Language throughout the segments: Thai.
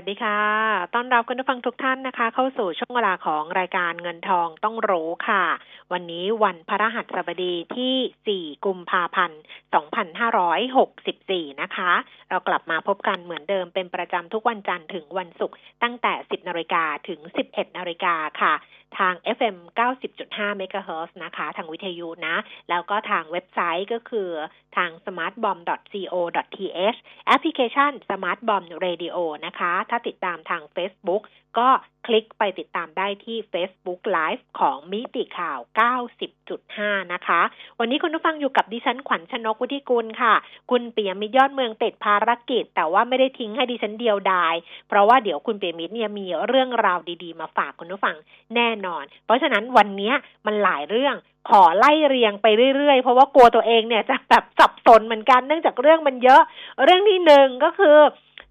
วัสดีค่ะ ต้อนรับคุณผู้ฟังทุกท่านนะคะ เข้าสู่ช่วงเวลาของรายการเงินทองต้องรู้ค่ะ วันนี้วันพระหัสบดีที่ 4 กุมภาพันธ์ 2564 นะคะ เรากลับมาพบกันเหมือนเดิมเป็นประจำทุกวันจันทร์ถึงวันศุกร์ตั้งแต่ 10นาฬิกาถึง 11นาฬิกาค่ะทาง FM 90.5 MHz นะคะ ทางวิทยุนะ แล้วก็ทางเว็บไซต์ก็คือทาง smartbomb.co.th แอปพลิเคชัน smartbomb radio นะคะ ถ้าติดตามทาง Facebook ก็คลิกไปติดตามได้ที่ Facebook Live ของมิติข่าว 90.5 นะคะ วันนี้คุณผู้ฟังอยู่กับดิฉันขวัญชนกวุฒิกุลค่ะ คุณเปียมิตรยอดเมืองติดภารกิจ แต่ว่าไม่ได้ทิ้งให้ดิฉันเดียวดาย เพราะว่าเดี๋ยวคุณเปียมิตรเนี่ยมีเรื่องราวดีๆ มาฝากคุณผู้ฟังแน่นอน เพราะฉะนั้นวันนี้มันหลายเรื่องขอไล่เรียงไปเรื่อยๆ เพราะว่ากลัวตัวเองเนี่ยจะแบบสับสนเหมือนกันเนื่องจากเรื่องมันเยอะ เรื่องที่หนึ่งก็คือ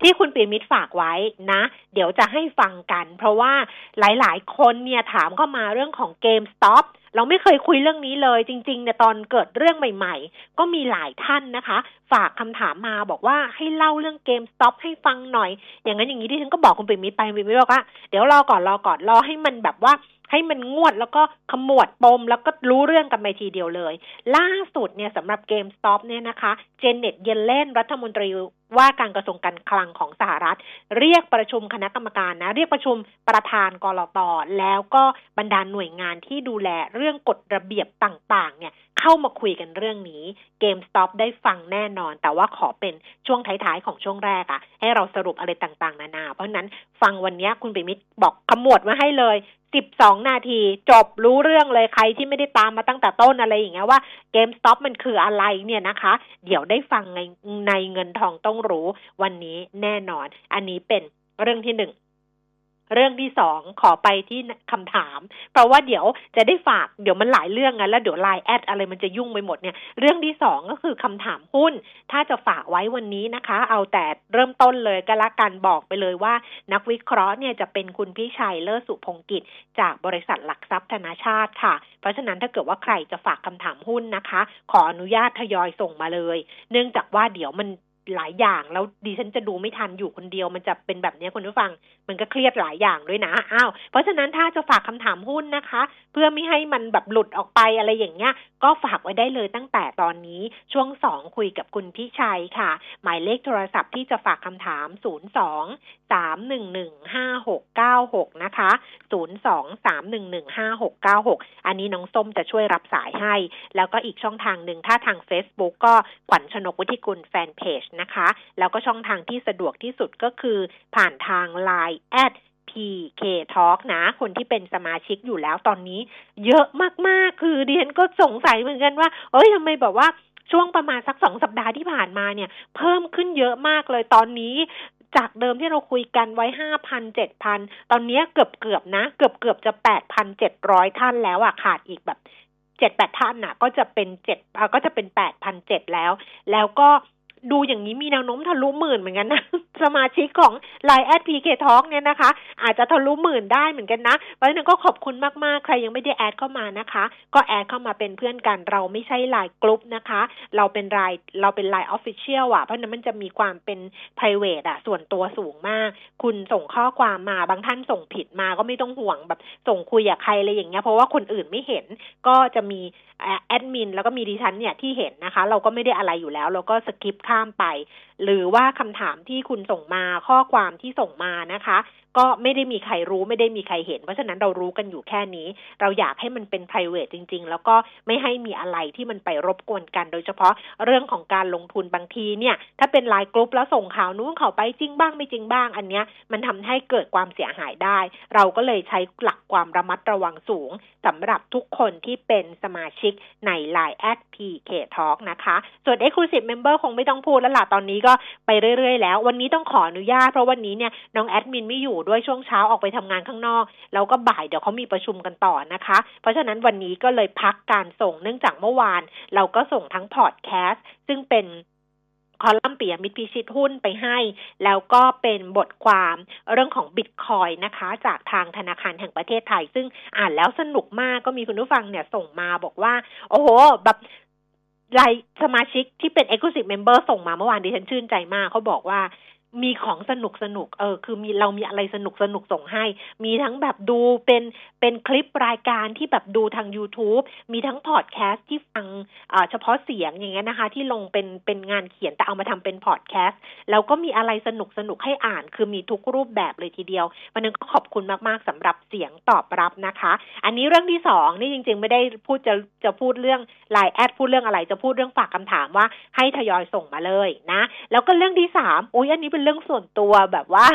ที่คุณปีมิตรฝากไว้นะ เดี๋ยวจะให้ฟังกัน เพราะว่าหลายๆ คนเนี่ยถามเข้ามาเรื่องของเกมสต็อปเราไม่เคยคุยเรื่องนี้เลย จริงๆเนี่ยตอนเกิดเรื่องใหม่ ๆ ก็มีหลายท่านนะคะ ฝากคำถามมาบอกว่าให้เล่าเรื่องเกมสต็อปให้ฟังหน่อย อย่างนั้นอย่างนี้ที่ฉันก็บอกคุณปีมิตรไปคุณปีมิตรบอกว่าเดี๋ยวรอก่อนรอก่อนรอให้มันแบบว่า ให้มันงวดแล้วก็ขมวดปม แล้วก็รู้เรื่องกันไปทีเดียวเลย ล่าสุดเนี่ยสำหรับ GameStop เนี่ยนะคะเจเน็ตเยลเลนรัฐมนตรีว่าการกระทรวงการคลังของสหรัฐ เรียกประชุมคณะกรรมการนะ เรียกประชุมประธาน ก.ล.ต.แล้วก็บรรดาหน่วยงานที่ดูแลเรื่องกฎระเบียบต่างๆ เนี่ยเข้ามาคุยกันเรื่องนี้ GameStop ได้ฟังแน่นอน แต่ว่าขอเป็นช่วงท้ายๆ ของช่วงแรกอะให้เราสรุปอะไรต่างๆ นานา เพราะนั้นฟังวันนี้คุณปิยมิตรบอกขมวดมาให้เลย คลิปสองนาที จบรู้เรื่องเลยใครที่ไม่ได้ตามมาตั้งแต่ต้นอะไรอย่างเงี้ยว่า GameStop มันคืออะไรเนี่ยนะคะ เดี๋ยวได้ฟังในในเงินทองต้องรู้วันนี้แน่นอน อันนี้เป็นเรื่องที่หนึ่ง เรื่องที่สองขอไปที่คำถาม เพราะว่าเดี๋ยวจะได้ฝากเดี๋ยวมันหลายเรื่องไงแล้วเดี๋ยวไลน์แอดอะไรมันจะยุ่งไปหมดเนี่ย เรื่องที่สองก็คือคำถามหุ้น ถ้าจะฝากไว้วันนี้นะคะ เอาแต่เริ่มต้นเลยก็แล้วกันบอกไปเลยว่า นักวิเคราะห์เนี่ยจะเป็นคุณพี่ชัยเลิศสุพงกิจ จากบริษัทหลักทรัพย์ธนาชาติค่ะ เพราะฉะนั้นถ้าเกิดว่าใครจะฝากคำถามหุ้นนะคะ ขออนุญาตทยอยส่งมาเลย เนื่องจากว่าเดี๋ยวมัน หลายอย่าง แล้วดิฉันจะดูไม่ทันอยู่คนเดียว มันจะเป็นแบบนี้คุณผู้ฟัง มันก็เครียดหลายอย่างด้วยนะอ้าวเพราะฉะนั้นถ้าจะฝากคำถามหุ้นนะคะ เพื่อไม่ให้มันแบบหลุดออกไปอะไรอย่างเงี้ยก็ฝากไว้ได้เลยตั้งแต่ตอนนี้ช่วงสองคุยกับคุณพี่ชัยค่ะ หมายเลขโทรศัพท์ที่จะฝากคำถาม0 2 3 1 1 5 6 9 6นะคะ0 2 3 1 1 5 6 9 6อันนี้น้องส้มจะช่วยรับสายให้ แล้วก็อีกช่องทางหนึ่งถ้าทาง Facebook ก็ขวัญชนกวิทิกุลแฟนเพจนะคะ แล้วก็ช่องทางที่สะดวกที่สุดก็คือผ่านทาง Line แอด PK Talk นะ คนที่เป็นสมาชิกอยู่แล้วตอนนี้ เยอะมากๆ คือดิฉันก็สงสัยเหมือนกันว่า เอ้ยทำไมแบบว่าช่วงประมาณสักสองสัปดาห์ที่ผ่านมาเนี่ย เพิ่มขึ้นเยอะมากเลยตอนนี้ จากเดิมที่เราคุยกันไว้ห้าพันเจ็ดพันตอนนี้เกือบเกือบนะ เกือบเกือบจะแปดพันเจ็ดร้อยท่านแล้วอะขาดอีกแบบเจ็ดแปดท่านน่ะ ก็จะเป็นเจ็ดก็จะเป็นแปดพันเจ็ดแล้ว แล้วก็ ดูอย่างนี้มีแนวโน้มทะลุหมื่นเหมือนกันนะ สมาชิกของ Line แอดพีเคทอเนี่ยนะคะ อาจจะทะลุหมื่นได้เหมือนกันนะ เพราะฉะนั้นก็ขอบคุณมากๆ ใครยังไม่ได้ add เข้ามานะคะ ก็ add เข้ามาเป็นเพื่อนกันเราไม่ใช่ไลน์กลุ่มนะคะ เราเป็นไลน์เราเป็นไลน์ official อะ เพราะนั้นมันจะมีความเป็น p r i v a t อะ ส่วนตัวสูงมาก คุณส่งข้อความมาบางท่านส่งผิดมาก็ไม่ต้องห่วงแบบส่งคุยกับใครอะไรอย่างเงี้ยเพราะว่าคนอื่นไม่เห็นก็จะมีแอดมินแล้วก็มีดิฉันเนี่ยที่เห็นนะคะ เราก็ไม่ได้อะไรอยู่แล้วเราก็ skip ข้ามไป หรือว่าคำถามที่คุณส่งมาข้อความที่ส่งมานะคะ ก็ไม่ได้มีใครรู้ไม่ได้มีใครเห็น เพราะฉะนั้นเรารู้กันอยู่แค่นี้ เราอยากให้มันเป็น p r i v a t จริง ๆ แล้วก็ไม่ให้มีอะไรที่มันไปรบกวนกัน โดยเฉพาะเรื่องของการลงทุนบางทีเนี่ย ถ้าเป็นไลน์กรุ๊ปแล้วส่งข่าวนู้นข่าวไปจริงบ้างไม่จริงบ้าง อันเนี้ยมันทำให้เกิดความเสียหายได้ เราก็เลยใช้หลักความระมัดระวังสูงสำหรับทุกคนที่เป็นสมาชิกใน Line แอด PK Talk นะคะ ส่วน Exclusive Member คงไม่ต้องพูดแล้วล่ะตอนนี้ก็ไปเรื่อยๆแล้ว วันนี้ต้องขออนุญาตเพราะวันนี้เนี่ยน้องแอดมินไม่อยู่ด้วยช่วงเช้าออกไปทำงานข้างนอก แล้วก็บ่ายเดี๋ยวเขามีประชุมกันต่อนะคะ เพราะฉะนั้นวันนี้ก็เลยพักการส่งเนื่องจากเมื่อวาน เราก็ส่งทั้งพอดแคสต์ซึ่งเป็นคอลัมน์เปียมิตรพิชิตหุ้นไปให้ แล้วก็เป็นบทความเรื่องของบิตคอยนะคะ จากทางธนาคารแห่งประเทศไทย ซึ่งอ่านแล้วสนุกมากก็มีคุณผู้ฟังเนี่ยส่งมาบอกว่า โอ้โห แบบรายสมาชิกที่เป็น Exclusive Member ส่งมาเมื่อวานดิฉันชื่นใจมาก เขาบอกว่า มีของสนุกสนุกเออคือมีเรามีอะไรสนุกสนุกส่งให้ มีทั้งแบบดูเป็นเป็นคลิปรายการที่แบบดูทาง YouTube มีทั้งพอดแคสต์ที่ฟังเฉพาะเสียงอย่างเงี้ยนะคะ ที่ลงเป็นเป็นงานเขียนแต่เอามาทำเป็นพอดแคสต์แล้วก็มีอะไรสนุกสนุกให้อ่าน คือมีทุกรูปแบบเลยทีเดียววันนึงก็ขอบคุณมากๆสำหรับเสียงตอบรับนะคะ อันนี้เรื่องที่สองนี่จริง ๆ ไม่ได้พูดจะจะพูดเรื่องไลน์แอดพูดเรื่องอะไรจะพูดเรื่องฝากคำถามว่าให้ทยอยส่งมาเลยนะ แล้วก็เรื่องที่สามอุ้ยอันนี้เป็นเรื่องส่วนตัวแบบว่า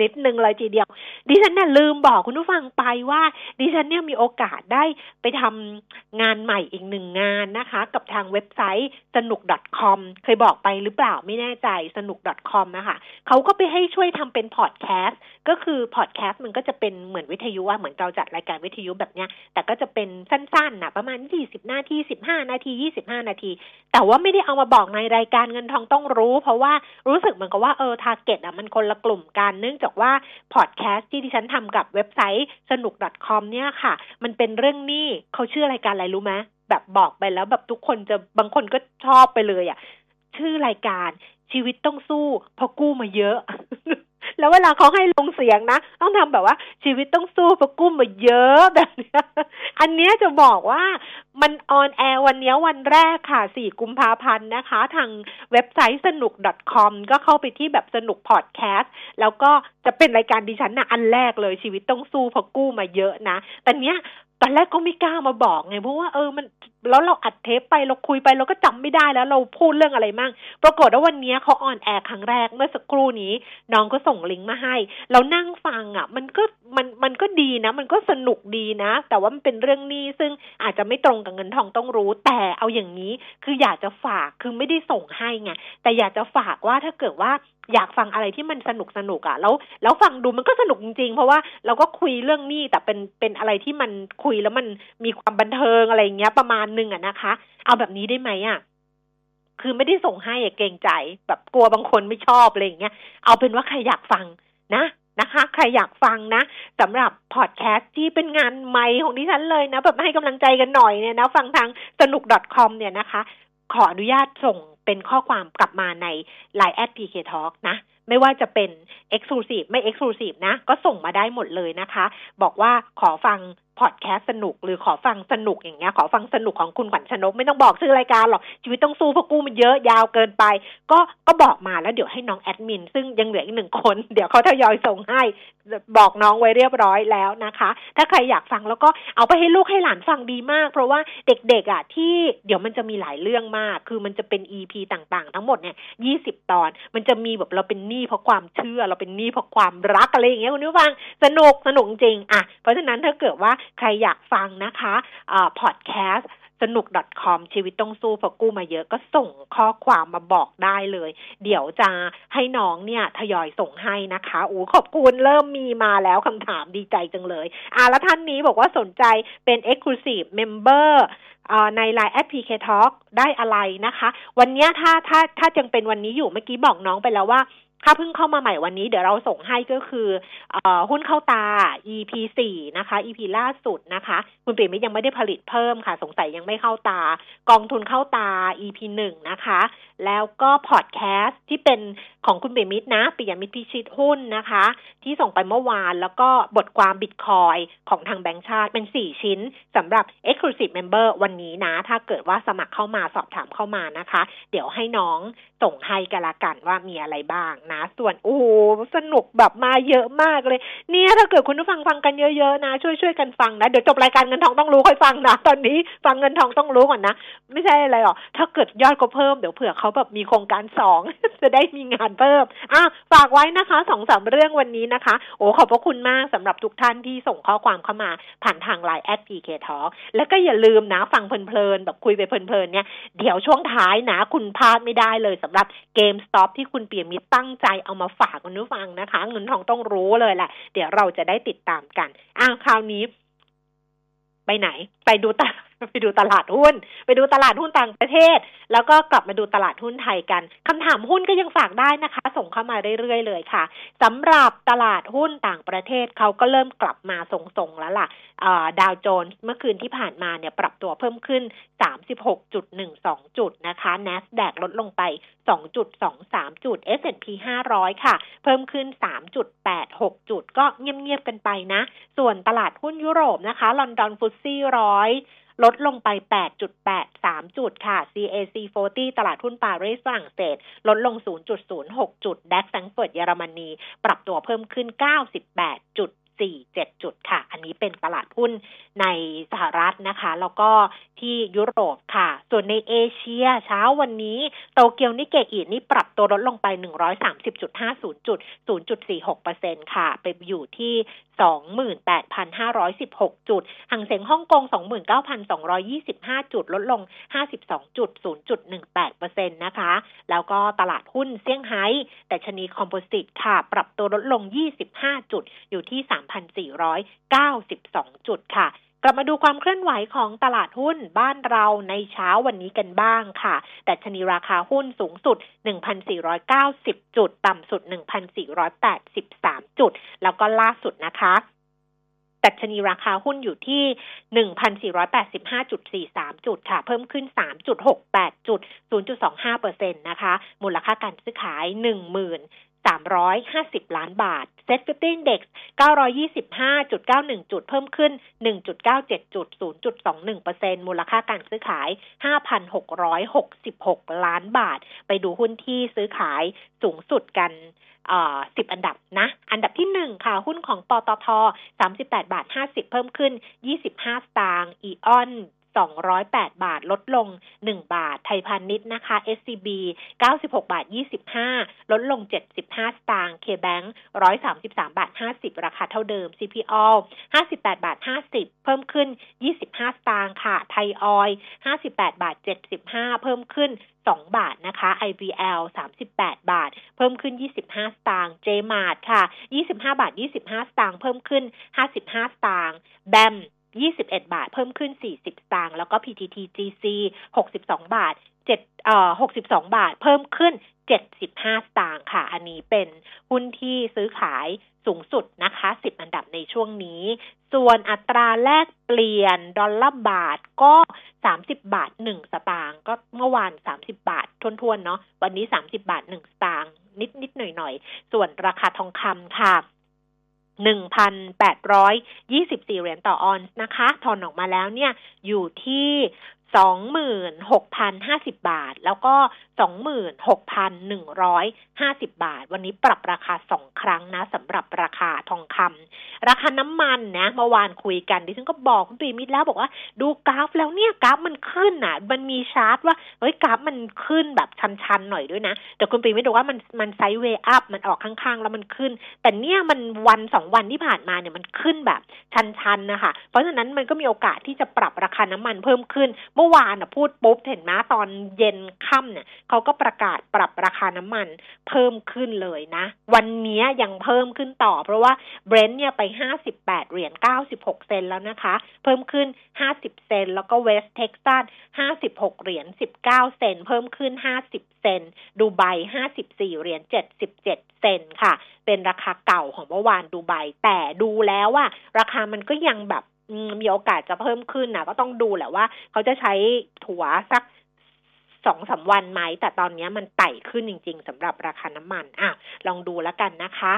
นิดนึงเลยทีเดียว ดิฉันน่ะลืมบอกคุณผู้ฟังไปว่า ดิฉันเนี่ยมีโอกาสได้ไปทำงานใหม่อีกหนึ่งงานนะคะ กับทางเว็บไซต์สนุก .com เคยบอกไปหรือเปล่าไม่แน่ใจสนุก .com นะคะเขาก็ไปให้ช่วยทำเป็นพอดแคสต์ ก็คือพอดแคสต์มันก็จะเป็นเหมือนวิทยุว่าเหมือนเราจัดรายการวิทยุแบบเนี้ย แต่ก็จะเป็นสั้นๆนะประมาณ20นาที15นาที25นาที แต่ว่าไม่ได้เอามาบอกในรายการเงินทองต้องรู้ เพราะว่ารู้สึกเหมือนกับว่าเออ target อะมันคนละกลุ่มกันเนื่องจากว่าพอดแคสต์ที่ดิฉันทำกับเว็บไซต์สนุก .com เนี่ยค่ะ มันเป็นเรื่องนี้เขาชื่อรายการอะไรรู้ไหมแบบบอกไปแล้วแบบทุกคนจะบางคนก็ชอบไปเลยอะ ชื่อรายการชีวิตต้องสู้เพราะกู้มาเยอะ แล้วเวลาเขาให้ลงเสียงนะ ต้องทำแบบว่า ชีวิตต้องสู้เพราะกู้มาเยอะแบบนี้อันนี้จะบอกว่ามัน on air วันนี้วันแรกค่ะ 4 กุมภาพันธ์นะคะ ทางเว็บไซต์สนุก .com ก็เข้าไปที่แบบสนุกพอดแคสต์แล้วก็จะเป็นรายการดิฉันนะอันแรกเลยชีวิตต้องสู้เพราะกู้มาเยอะนะแต่เนี้ย ตอนแรกก็ไม่กล้ามาบอกไงเพราะว่าเออมันแล้วเราอัดเทปไปเราคุยไปเราก็จำไม่ได้แล้ว เราพูดเรื่องอะไรมั่งปรากฏว่าวันนี้เขาออนแอร์ครั้งแรกเมื่อสักครู่นี้ น้องก็ส่งลิงก์มาให้ เรานั่งฟังอะ มันก็มันมันก็ดีนะ มันก็สนุกดีนะ แต่ว่ามันเป็นเรื่องนี้ซึ่งอาจจะไม่ตรงกับเงินทองต้องรู้ แต่เอาอย่างนี้คืออยากจะฝากคือไม่ได้ส่งให้ไงแต่อยากจะฝากว่าถ้าเกิดว่า อยากฟังอะไรที่มันสนุกสนุกอะ่ะแล้วแล้วฟังดูมันก็สนุกจริง เพราะว่าเราก็คุยเรื่องนี้แต่เป็นเป็นอะไรที่มันคุยแล้วมันมีความบันเทิงอะไรเงี้ยประมาณนึงอะนะคะ เอาแบบนี้ได้ไหมอะ่ะคือไม่ได้ส่งให้อะเกรงใจแบบกลัวบางคนไม่ชอบอะไรเงี้ยเอาเป็นว่าใครอยากฟังนะนะคะ ใครอยากฟังนะสำหรับพอดแคสต์ที่เป็นงานใหม่ของดิฉันเลยนะ แบบให้กำลังใจกันหน่อยเนี่ยนะ ฟังทางสนุก .com เนี่ยนะคะ ขออนุญาตส่ง เป็นข้อความกลับมาใน Line แอด PK Talk นะ ไม่ว่าจะเป็น Exclusive ไม่ Exclusive นะ ก็ส่งมาได้หมดเลยนะคะ บอกว่าขอฟัง พอดแคสต์สนุก หรือขอฟังสนุกอย่างเงี้ยขอฟังสนุกของคุณขวัญชนกไม่ต้องบอกชื่อรายการหรอกชีวิตต้องสู้เพราะกู้มันเยอะยาวเกินไป ก็ก็บอกมาแล้วเดี๋ยวให้น้องแอดมินซึ่งยังเหลืออีกหนึ่งคน เดี๋ยวเขาทยอยส่งให้บอกน้องไว้เรียบร้อยแล้วนะคะ ถ้าใครอยากฟังแล้วก็เอาไปให้ลูกให้หลานฟังดีมาก เพราะว่าเด็กๆอะที่เดี๋ยวมันจะมีหลายเรื่องมาก คือมันจะเป็น EP ต่างๆ ทั้งหมดเนี่ยยี่สิบตอน มันจะมีแบบเราเป็นหนี้เพราะความเชื่อ เราเป็นหนี้เพราะความรักอะไรอย่างเงี้ยคุณผู้ฟังสนุกสนุกจริงอะเพราะฉะนั้นถ้าเกิดว่าใครอยากฟังนะคะอ่าพอดแคสต์สนุก .com ชีวิตต้องสู้พอกู้มาเยอะก็ส่งข้อความมาบอกได้เลย เดี๋ยวจะให้น้องเนี่ยทยอยส่งให้นะคะโอ้ขอบคุณเริ่มมีมาแล้วคำถามดีใจจังเลย อ่าแล้วท่านนี้บอกว่าสนใจเป็น Exclusive Member ใน Line แอด PK Talk ได้อะไรนะคะ วันนี้ถ้าถ้าถ้ายังเป็นวันนี้อยู่เมื่อกี้บอกน้องไปแล้วว่า ถ้าเพิ่งเข้ามาใหม่วันนี้เดี๋ยวเราส่งให้ก็คืออหุ้นเข้าตา EP สี่นะคะ EP ล่าสุดนะคะ คุณปิ่มยังไม่ได้ผลิตเพิ่มค่ะ สงสัยยังไม่เข้าตา กองทุนเข้าตา EP หนึ่งนะคะ แล้วก็พอดแคสต์ที่เป็นของคุณเบมิตรนะปิยมิตรพิชิตหุ้นนะคะ ที่ส่งไปเมื่อวาน แล้วก็บทความบิตคอยของทางแบงก์ชาติเป็น4ชิ้นสำหรับ Exclusive Member วันนี้นะ ถ้าเกิดว่าสมัครเข้ามาสอบถามเข้ามานะคะ เดี๋ยวให้น้องส่งให้กันละกันว่ามีอะไรบ้างนะ ส่วนโอ้โหสนุกแบบมาเยอะมากเลย เนี่ยถ้าเกิดคุณผู้ฟังฟังกันเยอะๆนะช่วยช่วยกันฟังนะเดี๋ยวจบรายการเงินทองต้องรู้ค่อยฟังนะตอนนี้ฟังเงินทองต้องรู้ก่อนนะไม่ใช่อะไรหรอกถ้าเกิดยอดก็เพิ่มเดี๋ยวเผื่อเขาแบบมีโครงการสองจะได้มีงานเพิ่มอะฝากไว้นะคะสองสามเรื่องวันนี้นะคะ โอ้ขอบพระคุณมากสำหรับทุกท่านที่ส่งข้อความเข้ามาผ่านทางไลน์แอดพีเคทอแล้วก็อย่าลืมนะฟังเพลินๆแบบคุยไปเพลินๆเนี่ยเดี๋ยวช่วงท้ายนะ คุณพลาดไม่ได้เลยสำหรับ GameStop ที่คุณปิยมิตรตั้งใจเอามาฝากคุณผู้ฟังนะคะ เงินทองต้องรู้เลยแหละ เดี๋ยวเราจะได้ติดตามกันอ้าวคราวนี้ ไปไหน ไปดูตลาด ไปดูตลาดหุ้น ไปดูตลาดหุ้นต่างประเทศ แล้วก็กลับมาดูตลาดหุ้นไทยกันคำถามหุ้นก็ยังฝากได้นะคะ ส่งเข้ามาเรื่อยๆเลยค่ะสำหรับตลาดหุ้นต่างประเทศเขาก็เริ่มกลับมาทรงๆแล้วล่ะดาวโจนส์เมื่อคืนที่ผ่านมาเนี่ยปรับตัวเพิ่มขึ้น 36.12 จุดนะคะ NASDAQ ลดลงไป 2.23 จุด S&P 500 ค่ะ เพิ่มขึ้น 3.86 จุด ก็เงียบๆกันไปนะ ส่วนตลาดหุ้นยุโรปนะคะ ลอนดอน FTSE ร้อย ลดลงไป 8.83 จุดค่ะ CAC 40 ตลาดหุ้นปารีสฝรั่งเศส ลดลง 0.06 จุด DAX แฟรงก์เฟิร์ตเยอรมนีปรับตัวเพิ่มขึ้น 98จุด47 จุดค่ะ อันนี้เป็นตลาดหุ้นในสหรัฐนะคะ แล้วก็ที่ยุโรปค่ะ ส่วนในเอเชียเช้าวันนี้โตเกียวนิกเคอินี่ปรับตัวลดลงไป 130.50 จุด 0.46%ค่ะ ไปอยู่ที่ 28,516 จุดห่างเสียงฮ่องกง 29,225 จุด ลดลง 52.0.18%นะคะ แล้วก็ตลาดหุ้นเซี่ยงไฮ้แต่ชนีคอมโพสิตค่ะ ปรับตัวลดลง 25 จุด อยู่ที่ 3,492 จุดค่ะ กลับมาดูความเคลื่อนไหวของตลาดหุ้นบ้านเราในเช้าวันนี้กันบ้างค่ะ แต่ชนีราคาหุ้นสูงสุด 1,490 จุด ต่ำสุด 1,483 จุด แล้วก็ล่าสุดนะคะดัชนีราคาหุ้นอยู่ที่ 1,485.43 จุดค่ะ เพิ่มขึ้น 3.68 จุด 0.25%นะคะ มูลค่าการซื้อขาย10,000 350 ล้านบาทเซ็ตฟิฟตี้เด็ก925.91 จุดเพิ่มขึ้น 1.97 จุด 0.21%มูลค่าการซื้อขาย 5,666 ล้านบาท ไปดูหุ้นที่ซื้อขายสูงสุดกันสิบอันดับนะ อันดับที่หนึ่งค่ะ หุ้นของปตทสามสิบแปดบาทห้าสิบเพิ่มขึ้นยี่สิบห้าสตางค์อีออน 208 บาทลดลง 1 บาท ไทยพาณิชย์นะคะ SCB 96 บาท 25 ลดลง 75 สตางค์ KBank 133 บาท 50 ราคาเท่าเดิม CPO 58 บาท 50 เพิ่มขึ้น 25 สตางค์ค่ะ ไทยออย 58 บาท 75 เพิ่มขึ้น2บาทนะคะ IBL 38 บาท เพิ่มขึ้น 25 สตางค์ JMart ค่ะ 25 บาท 25 สตางค์ เพิ่มขึ้น 55 สตางค์แบม 21 บาท เพิ่มขึ้น 40 สตางค์แล้วก็ PTTGC 62 บาท7เอ่อ62 บาท เพิ่มขึ้น 75 สตางค์ค่ะ อันนี้เป็นหุ้นที่ซื้อขายสูงสุดนะคะ 10 อันดับในช่วงนี้ ส่วนอัตราแลกเปลี่ยนดอลลาร์บาทก็ 30 บาท 1 สตางค์ก็เมื่อวาน 30 บาททวนๆ เนาะวันนี้ 30 บาท 1 สตางค์นิดๆ หน่อยๆ ส่วนราคาทองคำค่ะ 1,824 เหรียญต่อออนซ์นะคะ ทอนออกมาแล้วเนี่ยอยู่ที่ 26,050บาท แล้วก็26,150บาท วันนี้ปรับราคาสองครั้งนะสำหรับราคาทองคำราคาน้ำมันนะเมื่อวานคุยกันดิฉันก็บอกคุณปีมิตรแล้วบอกว่าดูกราฟแล้วเนี่ยกราฟมันขึ้นอะ มันมีชาร์ตว่าเฮ้ยกราฟมันขึ้นแบบชันๆหน่อยด้วยนะ แต่คุณปีมิตรบอกว่ามันมันไซด์เวย์อัพมันออกข้างๆ แล้วมันขึ้น แต่เนี่ยมันวันสองวันที่ผ่านมาเนี่ยมันขึ้นแบบชันๆนะคะเพราะฉะนั้นมันก็มีโอกาสที่จะปรับราคาน้ำมันเพิ่มขึ้นเมื่อวานพูดปุ๊บเห็นไหมตอนเย็นค่ำเนี่ยเขาก็ประกาศปรับราคาน้ำมันเพิ่มขึ้นเลยนะ วันนี้ยังเพิ่มขึ้นต่อ เพราะว่าเบรนท์เนี่ยไป 58 เหรียญ 96 เซนแล้วนะคะ เพิ่มขึ้น 50 เซน แล้วก็เวสเท็กซัส 56 เหรียญ 19 เซน เพิ่มขึ้น 50 เซน ดูไบ 54 เหรียญ 77 เซนค่ะ เป็นราคาเก่าของเมื่อวานดูไบ แต่ดูแล้วว่าราคามันก็ยังแบบ มีโอกาสจะเพิ่มขึ้นนะก็ต้องดูแหละว่า เขาจะใช้ถั่วสักสองสาวันไหม แต่ตอนนี้มันไต่ขึ้นจริง ๆสำหรับราคาน้ำมัน อะ ลองดูแล้วกันนะคะ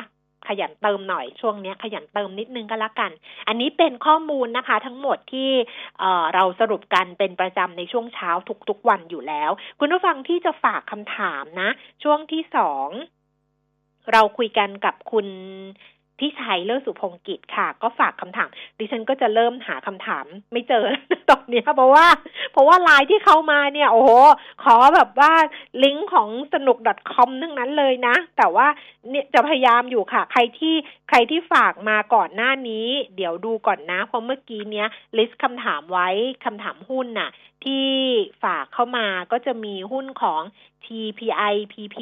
ขยันเติมหน่อยช่วงนี้ขยันเติมนิดนึงก็แล้วกัน อันนี้เป็นข้อมูลนะคะ ทั้งหมดที่เเราสรุปกันเป็นประจำในช่วงเช้าทุกๆวันอยู่แล้ว คุณผู้ฟังที่จะฝากคำถามนะ ช่วงที่สองเราคุยกันกับคุณ พี่ชัยเลิศสุพงกิจค่ะ ก็ฝากคำถาม ดิฉันก็จะเริ่มหาคำถามไม่เจอตอนนี้เพราะว่า เพราะว่าไลน์ที่เข้ามาเนี่ย โอ้โห ขอแบบว่าลิงก์ของสนุก .com ทั้งนั้นเลยนะ แต่ว่าเนี่ยจะพยายามอยู่ค่ะ ใครที่ใครที่ฝากมาก่อนหน้านี้ เดี๋ยวดูก่อนนะ เพราะเมื่อกี้เนี้ยลิสต์คำถามไว้คำถามหุ้นน่ะ ที่ฝากเข้ามาก็จะมีหุ้นของ TPI PP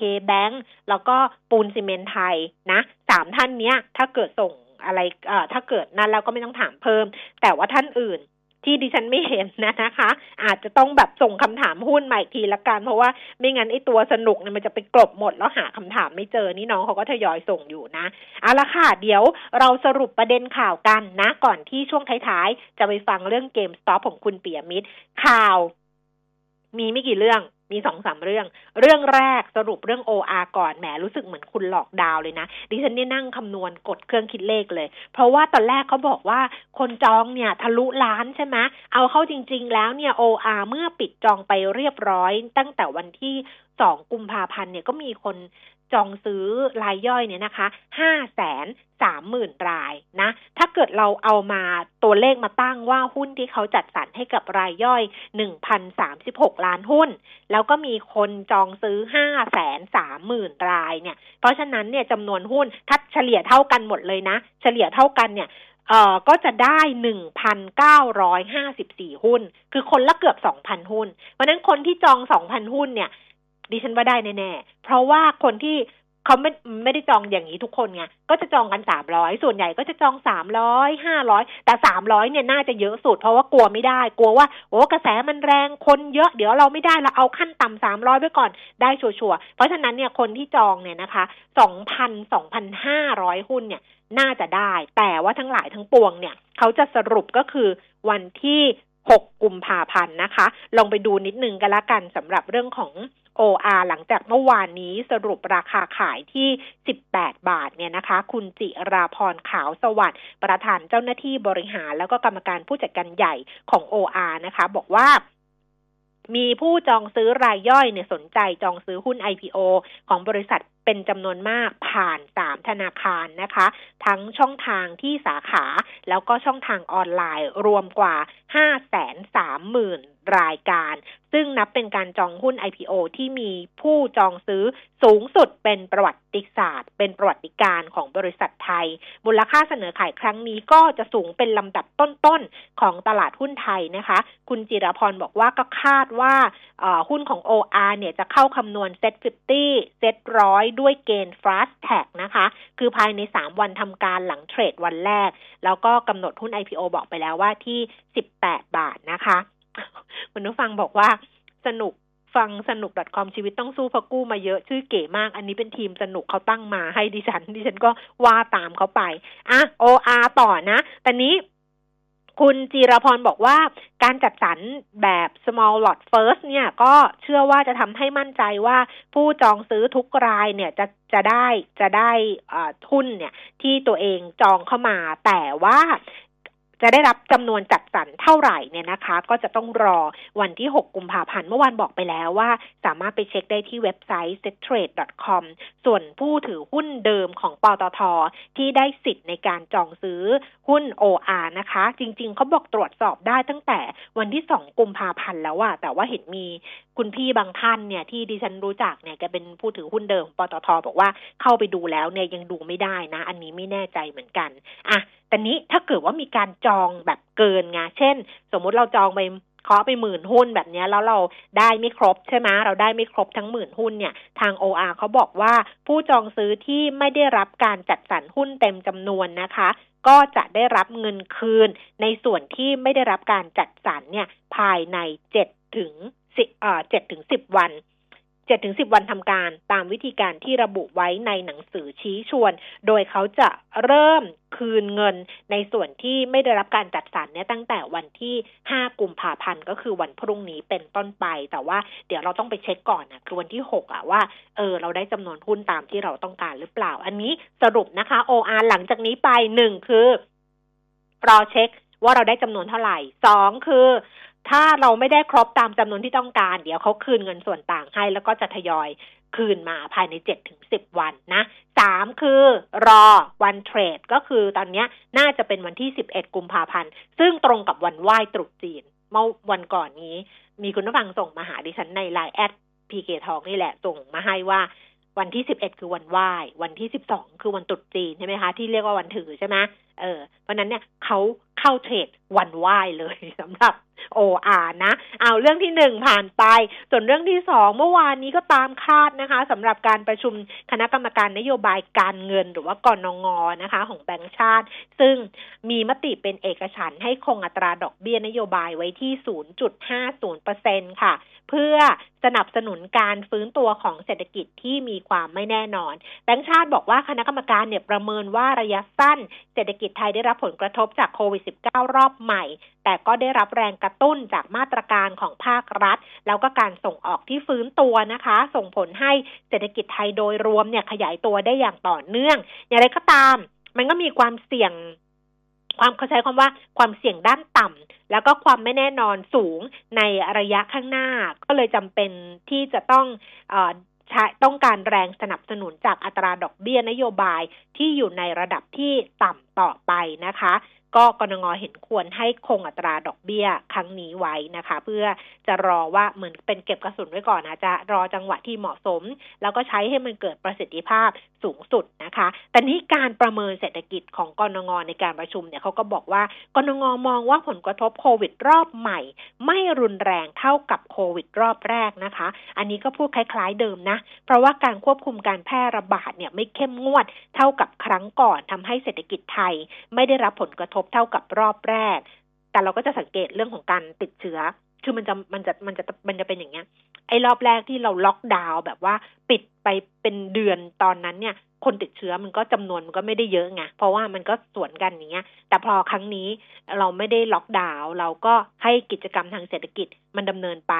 KBank แล้วก็ปูนซีเมนไทยนะสามท่านเนี้ย ถ้าเกิดส่งอะไรเอ่อถ้าเกิดนั้นแล้วก็ไม่ต้องถามเพิ่ม แต่ว่าท่านอื่น ที่ดิฉันไม่เห็นนะนะคะ อาจจะต้องแบบส่งคำถามหุ้นใหม่ทีละกัน เพราะว่าไม่งั้นไอ้ตัวสนุกเนี่ยมันจะไปกลบหมดแล้วหาคำถามไม่เจอนี่น้องเขาก็ทยอยส่งอยู่นะเอาละค่ะ เดี๋ยวเราสรุปประเด็นข่าวกันนะ ก่อนที่ช่วงท้ายๆ จะไปฟังเรื่องเกมสต็อปของคุณเปียมิตรข่าว มีไม่กี่เรื่อง มีสองสามเรื่อง เรื่องแรกสรุปเรื่อง OR ก่อนแหมรู้สึกเหมือนคุณหลอกดาวเลยนะ ดิฉันเนี่ยนั่งคำนวณกดเครื่องคิดเลขเลย เพราะว่าตอนแรกเขาบอกว่าคนจองเนี่ยทะลุล้านใช่ไหมเอาเข้าจริง ๆ แล้วเนี่ย OR เมื่อปิดจองไปเรียบร้อย ตั้งแต่วันที่สองกุมภาพันธ์เนี่ยก็มีคน จองซื้อรายย่อยเนี่ยนะคะห้าแสนสามหมื่นรายนะ ถ้าเกิดเราเอามาตัวเลขมาตั้งว่าหุ้นที่เขาจัดสรรให้กับรายย่อยหนึ่งพันสามสิบหกล้านหุ้น แล้วก็มีคนจองซื้อห้าแสนสามหมื่นรายเนี่ย เพราะฉะนั้นเนี่ยจำนวนหุ้นถ้าเฉลี่ยเท่ากันหมดเลยนะ เฉลี่ยเท่ากันเนี่ยเอ่อก็จะได้หนึ่งพันเก้าร้อยห้าสิบสี่หุ้น คือคนละเกือบสองพันหุ้น เพราะนั้นคนที่จองสองพันหุ้นเนี่ย ดิฉันว่าได้แน่ๆ เพราะว่าคนที่เขาไม่ไม่ได้จองอย่างนี้ทุกคนไงก็จะจองกันสามร้อยส่วนใหญ่ก็จะจองสามร้อยห้าร้อยแต่สามร้อยเนี่ยน่าจะเยอะสุด เพราะว่ากลัวไม่ได้ กลัวว่าโอ้กระแสมันแรงคนเยอะเดี๋ยวเราไม่ได้เราเอาขั้นต่ำสามร้อยไว้ก่อนได้ชัวร์เพราะฉะนั้นเนี่ยคนที่จองเนี่ยนะคะสองพันสองพันห้าร้อยหุ้นเนี่ยน่าจะได้ แต่ว่าทั้งหลายทั้งปวงเนี่ยเขาจะสรุปก็คือวันที่6กุมภาพันธ์นะคะ ลองไปดูนิดนึงกันละกันสำหรับเรื่องของ OR หลังจากเมื่อวานนี้สรุปราคาขายที่ 18 บาทเนี่ยนะคะ คุณจิราพรขาวสวัสดิ์ประธานเจ้าหน้าที่บริหาร แล้วก็กรรมการผู้จัดการใหญ่ของ OR นะคะ บอกว่ามีผู้จองซื้อรายย่อยเนี่ยสนใจจองซื้อหุ้น IPO ของบริษัทเป็นจำนวนมากผ่านสามธนาคารนะคะ ทั้งช่องทางที่สาขา แล้วก็ช่องทางออนไลน์รวมกว่า 5 3 0 0 0 0 รายการ ซึ่งนับเป็นการจองหุ้น IPO ที่มีผู้จองซื้อสูงสุดเป็นประวัติศาสตร์ เป็นประวัติการของบริษัทไทย มูลค่าเสนอขายครั้งนี้ก็จะสูงเป็นลำดับต้นๆของตลาดหุ้นไทยนะคะ คุณจิรพรบอกว่าก็คาดว่าหุ้นของ OR เนี่ยจะเข้าคำนวณเซ็ต50เซ็ตร้อยด้วยเกณฑ์ fast tag นะคะ คือภายใน 3 วันทำการหลังเทรดวันแรก แล้วก็กำหนดหุ้น IPO บอกไปแล้วว่าที่ 18 บาทนะคะคุณผู้ฟังบอกว่า สนุกฟังสนุก .com ชีวิตต้องสู้พอกู้มาเยอะชื่อเก๋มาก อันนี้เป็นทีมสนุกเขาตั้งมาให้ดิฉัน ดิฉันก็ว่าตามเขาไปอะ OR ต่อนะแต่นี้คุณจีรพรบอกว่าการจัดสรรแบบ small lot first เนี่ยก็เชื่อว่าจะทำให้มั่นใจว่าผู้จองซื้อทุกรายเนี่ยจะจะได้จะได้ทุนเนี่ยที่ตัวเองจองเข้ามา แต่ว่า จะได้รับจำนวนจัดสรรเท่าไหร่เนี่ยนะคะ ก็จะต้องรอวันที่ 6 กุมภาพันธ์เมื่อวานบอกไปแล้วว่า สามารถไปเช็คได้ที่เว็บไซต์ settrade.com ส่วนผู้ถือหุ้นเดิมของปตท ที่ได้สิทธิ์ในการจองซื้อหุ้น OR นะคะ จริงๆ เขาบอกตรวจสอบได้ตั้งแต่วันที่ 2 กุมภาพันธ์แล้วอะแต่ว่าเห็นมี คุณพี่บางท่านเนี่ยที่ดิฉันรู้จักเนี่ยแกเป็นผู้ถือหุ้นเดิมปตทบอกว่าเข้าไปดูแล้วเนี่ยยังดูไม่ได้นะ อันนี้ไม่แน่ใจเหมือนกันอะแต่นี้ถ้าเกิดว่ามีการจองแบบเกินไงเช่น สมมุติเราจองไปเคาะไปหมื่นหุ้นแบบนี้แล้วเราได้ไม่ครบใช่ไหมเราได้ไม่ครบทั้งหมื่นหุ้นเนี่ย ทาง OR เขาบอกว่าผู้จองซื้อที่ไม่ได้รับการจัดสรรหุ้นเต็มจำนวนนะคะ ก็จะได้รับเงินคืนในส่วนที่ไม่ได้รับการจัดสรรเนี่ยภายในเจ็ดถึง เออเจ็ดถึงสิบวันเจ็ดถึงสิบวันทำการตามวิธีการที่ระบุไว้ในหนังสือชี้ชวน โดยเขาจะเริ่มคืนเงินในส่วนที่ไม่ได้รับการจัดสรรเนี่ยตั้งแต่วันที่ห้ากุมภาพันธ์ก็คือวันพรุ่งนี้เป็นต้นไป แต่ว่าเดี๋ยวเราต้องไปเช็คก่อนนะคือวันที่หกอะว่าเออเราได้จำนวนหุ้นตามที่เราต้องการหรือเปล่า อันนี้สรุปนะคะ OR หลังจากนี้ไปหนึ่งคือรอเช็คว่าเราได้จำนวนเท่าไหร่สองคือ ถ้าเราไม่ได้ครบตามจำนวนที่ต้องการ เดี๋ยวเขาคืนเงินส่วนต่างให้ แล้วก็จะทยอยคืนมาภายในเจ็ดถึงสิบวันนะสามคือรอวันเทรด ก็คือตอนนี้น่าจะเป็นวันที่สิบเอ็ดกุมภาพันธ์ ซึ่งตรงกับวันไหว้ตรุษจีน เมื่อวันก่อนนี้ มีคุณผู้ฟังส่งมาหาดิฉันในไลน์แอดพีเกทองนี่แหละส่งมาให้ว่า วันที่สิบเอ็ดคือวันไหว้ วันที่สิบสองคือวันตรุษจีนใช่ไหมคะ ที่เรียกว่าวันถือใช่ไหมเออ เพราะนั้นเนี่ยเขาเข้าเทรดวันไหว้เลยสำหรับโออานะ เอาเรื่องที่หนึ่งผ่านไป ส่วนเรื่องที่สองเมื่อวานนี้ก็ตามคาดนะคะสำหรับการประชุมคณะกรรมการนโยบายการเงินหรือว่ากรนงนะคะ ของแบงก์ชาติ ซึ่งมีมติเป็นเอกฉันให้คงอัตราดอกเบี้ยนโยบายไว้ที่ 0.50%ค่ะ เพื่อสนับสนุนการฟื้นตัวของเศรษฐกิจที่มีความไม่แน่นอน แบงก์ชาติบอกว่าคณะกรรมการเนี่ยประเมินว่าระยะสั้น เศรษฐกิจไทยได้รับผลกระทบจากโควิด -19 รอบใหม่ แต่ก็ได้รับแรงกระตุ้นจากมาตรการของภาครัฐ แล้วก็การส่งออกที่ฟื้นตัวนะคะ ส่งผลให้เศรษฐกิจไทยโดยรวมเนี่ยขยายตัวได้อย่างต่อเนื่อง อย่างไรก็ตาม มันก็มีความเสี่ยง ความเขาใช้คำว่าความเสี่ยงด้านต่ำแล้วก็ความไม่แน่นอนสูงในระยะข้างหน้า ก็เลยจำเป็นที่จะต้องอต้องการแรงสนับสนุนจากอัตราดอกเบี้ยนโยบายที่อยู่ในระดับที่ต่ำต่อไปนะคะ ก็กรงเห็นควรให้คงอัตราดอกเบี้ยครั้งนี้ไว้นะคะ เพื่อจะรอว่าเหมือนเป็นเก็บกระสุนไว้ก่อนนะจะรอจังหวะที่เหมาะสม แล้วก็ใช้ให้มันเกิดประสิทธิภาพ สูงสุดนะคะ แต่นี้การประเมินเศรษฐกิจของกรงงในการประชุมเนี่ยเขาก็บอกว่ากรงงมองว่าผลกระทบโควิดรอบใหม่ ไม่รุนแรงเท่ากับโควิดรอบแรกนะคะ อันนี้ก็พูดคล้ายๆเดิมนะ เพราะว่าการควบคุมการแพร่ระบาดเนี่ยไม่เข้มงวดเท่ากับครั้งก่อนทำให้เศรษฐกิจไทย ไม่ได้รับผลกระทบเท่ากับรอบแรก แต่เราก็จะสังเกตเรื่องของการติดเชื้อ คือมันจะมันจะมันจะมันจะเป็นอย่างเงี้ย ไอ้รอบแรกที่เราล็อกดาวน์แบบว่าปิดไปเป็นเดือนตอนนั้นเนี่ย คนติดเชื้อมันก็จำนวนมันก็ไม่ได้เยอะไงเพราะว่ามันก็สวนกันอย่างเงี้ย แต่พอครั้งนี้เราไม่ได้ล็อกดาวน์เราก็ให้กิจกรรมทางเศรษฐกิจมันดำเนินไป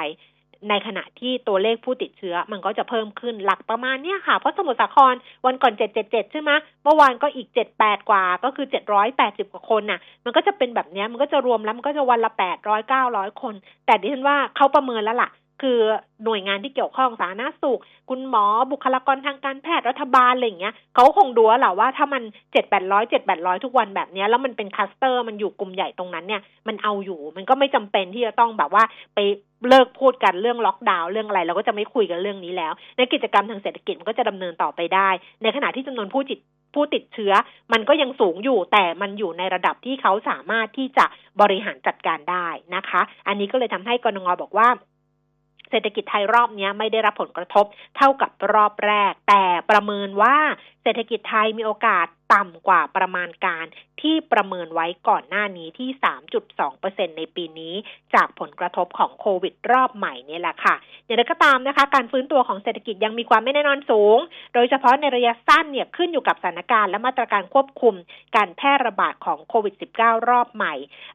ในขณะที่ตัวเลขผู้ติดเชื้อมันก็จะเพิ่มขึ้นหลักประมาณเนี้ยค่ะ เพราะสมุทรสาครวันก่อนเจ็ดเจ็ดเจ็ดใช่ไหมเมื่อวานก็อีกเจ็ดแปดกว่า ก็คือเจ็ดร้อยแปดสิบกว่าคนน่ะ มันก็จะเป็นแบบเนี้ยมันก็จะรวมแล้วมันก็จะวันละแปดร้อยเก้าร้อยคน แต่ดิฉันว่าเขาประเมินแล้วล่ะ คือหน่วยงานที่เกี่ยวข้องสาธารณสุข คุณหมอบุคลากรทางการแพทย์รัฐบาลอะไรอย่างเงี้ยเขาคงดูแหละว่าถ้ามันเจ็ดแปดร้อยเจ็ดแปดร้อยทุกวันแบบนี้แล้วมันเป็นคลัสเตอร์มันอยู่กลุ่มใหญ่ตรงนั้นเนี่ยมันเอาอยู่มันก็ไม่จำเป็นที่จะต้องแบบว่าไปเลิกพูดกันเรื่องล็อกดาวน์เรื่องอะไรเราก็จะไม่คุยกันเรื่องนี้แล้ว ในกิจกรรมทางเศรษฐกิจมันก็จะดำเนินต่อไปได้ ในขณะที่จำนวนผู้จิตผู้ติดเชื้อ มันก็ยังสูงอยู่แต่มันอยู่ในระดับที่เขาสามารถที่จะบริหารจัดการได้นะคะ อันนี้ก็เลยทำให้กรงงบอกว่า เศรษฐกิจไทยรอบนี้ไม่ได้รับผลกระทบเท่ากับรอบแรก แต่ประเมินว่าเศรษฐกิจไทยมีโอกาส ต่ำกว่าประมาณการที่ประเมินไว้ก่อนหน้านี้ที่ 3.2%ในปีนี้ จากผลกระทบของโควิดรอบใหม่นี่แหละค่ะอย่างไรก็ตามนะคะ การฟื้นตัวของเศรษฐกิจยังมีความไม่แน่นอนสูง โดยเฉพาะในระยะสั้นเนี่ยขึ้นอยู่กับสถานการณ์และมาตรการควบคุม การแพร่ระบาดของโควิด -19 รอบใหม่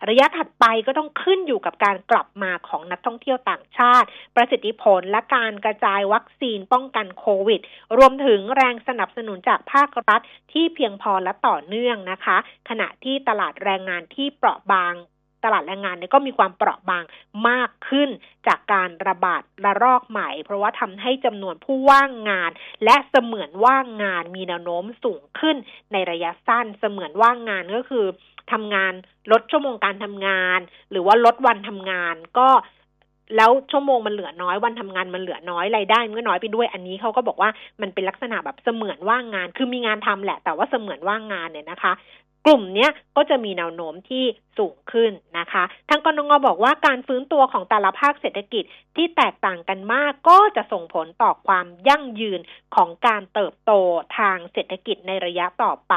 ระยะถัดไปก็ต้องขึ้นอยู่กับการกลับมาของนักท่องเที่ยวต่างชาติ ประสิทธิผลและการกระจายวัคซีนป้องกันโควิด รวมถึงแรงสนับสนุนจากภาครัฐที่เพียงพอและต่อเนื่องนะคะ ขณะที่ตลาดแรงงานที่เปราะบาง ตลาดแรงงานเนี่ยก็มีความเปราะบางมากขึ้นจากการระบาดระลอกใหม่ เพราะว่าทำให้จำนวนผู้ว่างงาน และเสมือนว่างงานมีแนวโน้มสูงขึ้นในระยะสั้น เสมือนว่างงานก็คือทำงานลดชั่วโมงการทำงาน หรือว่าลดวันทำงานก็ แล้วชั่วโมงมันเหลือน้อยวันทำงานมันเหลือน้อยรายได้มันก็น้อยไปด้วยอันนี้เขาก็บอกว่ามันเป็นลักษณะแบบเสมือนว่างงาน คือมีงานทำแหละ แต่ว่าเสมือนว่างงานเนี่ยนะคะ กลุ่มนี้ก็จะมีแนวโน้มที่สูงขึ้นนะคะทางกรงงบอกว่าการฟื้นตัวของแต่ละภาคเศรษฐกิจที่แตกต่างกันมากก็จะส่งผลต่อความยั่งยืนของการเติบโตทางเศรษฐกิจในระยะต่อไป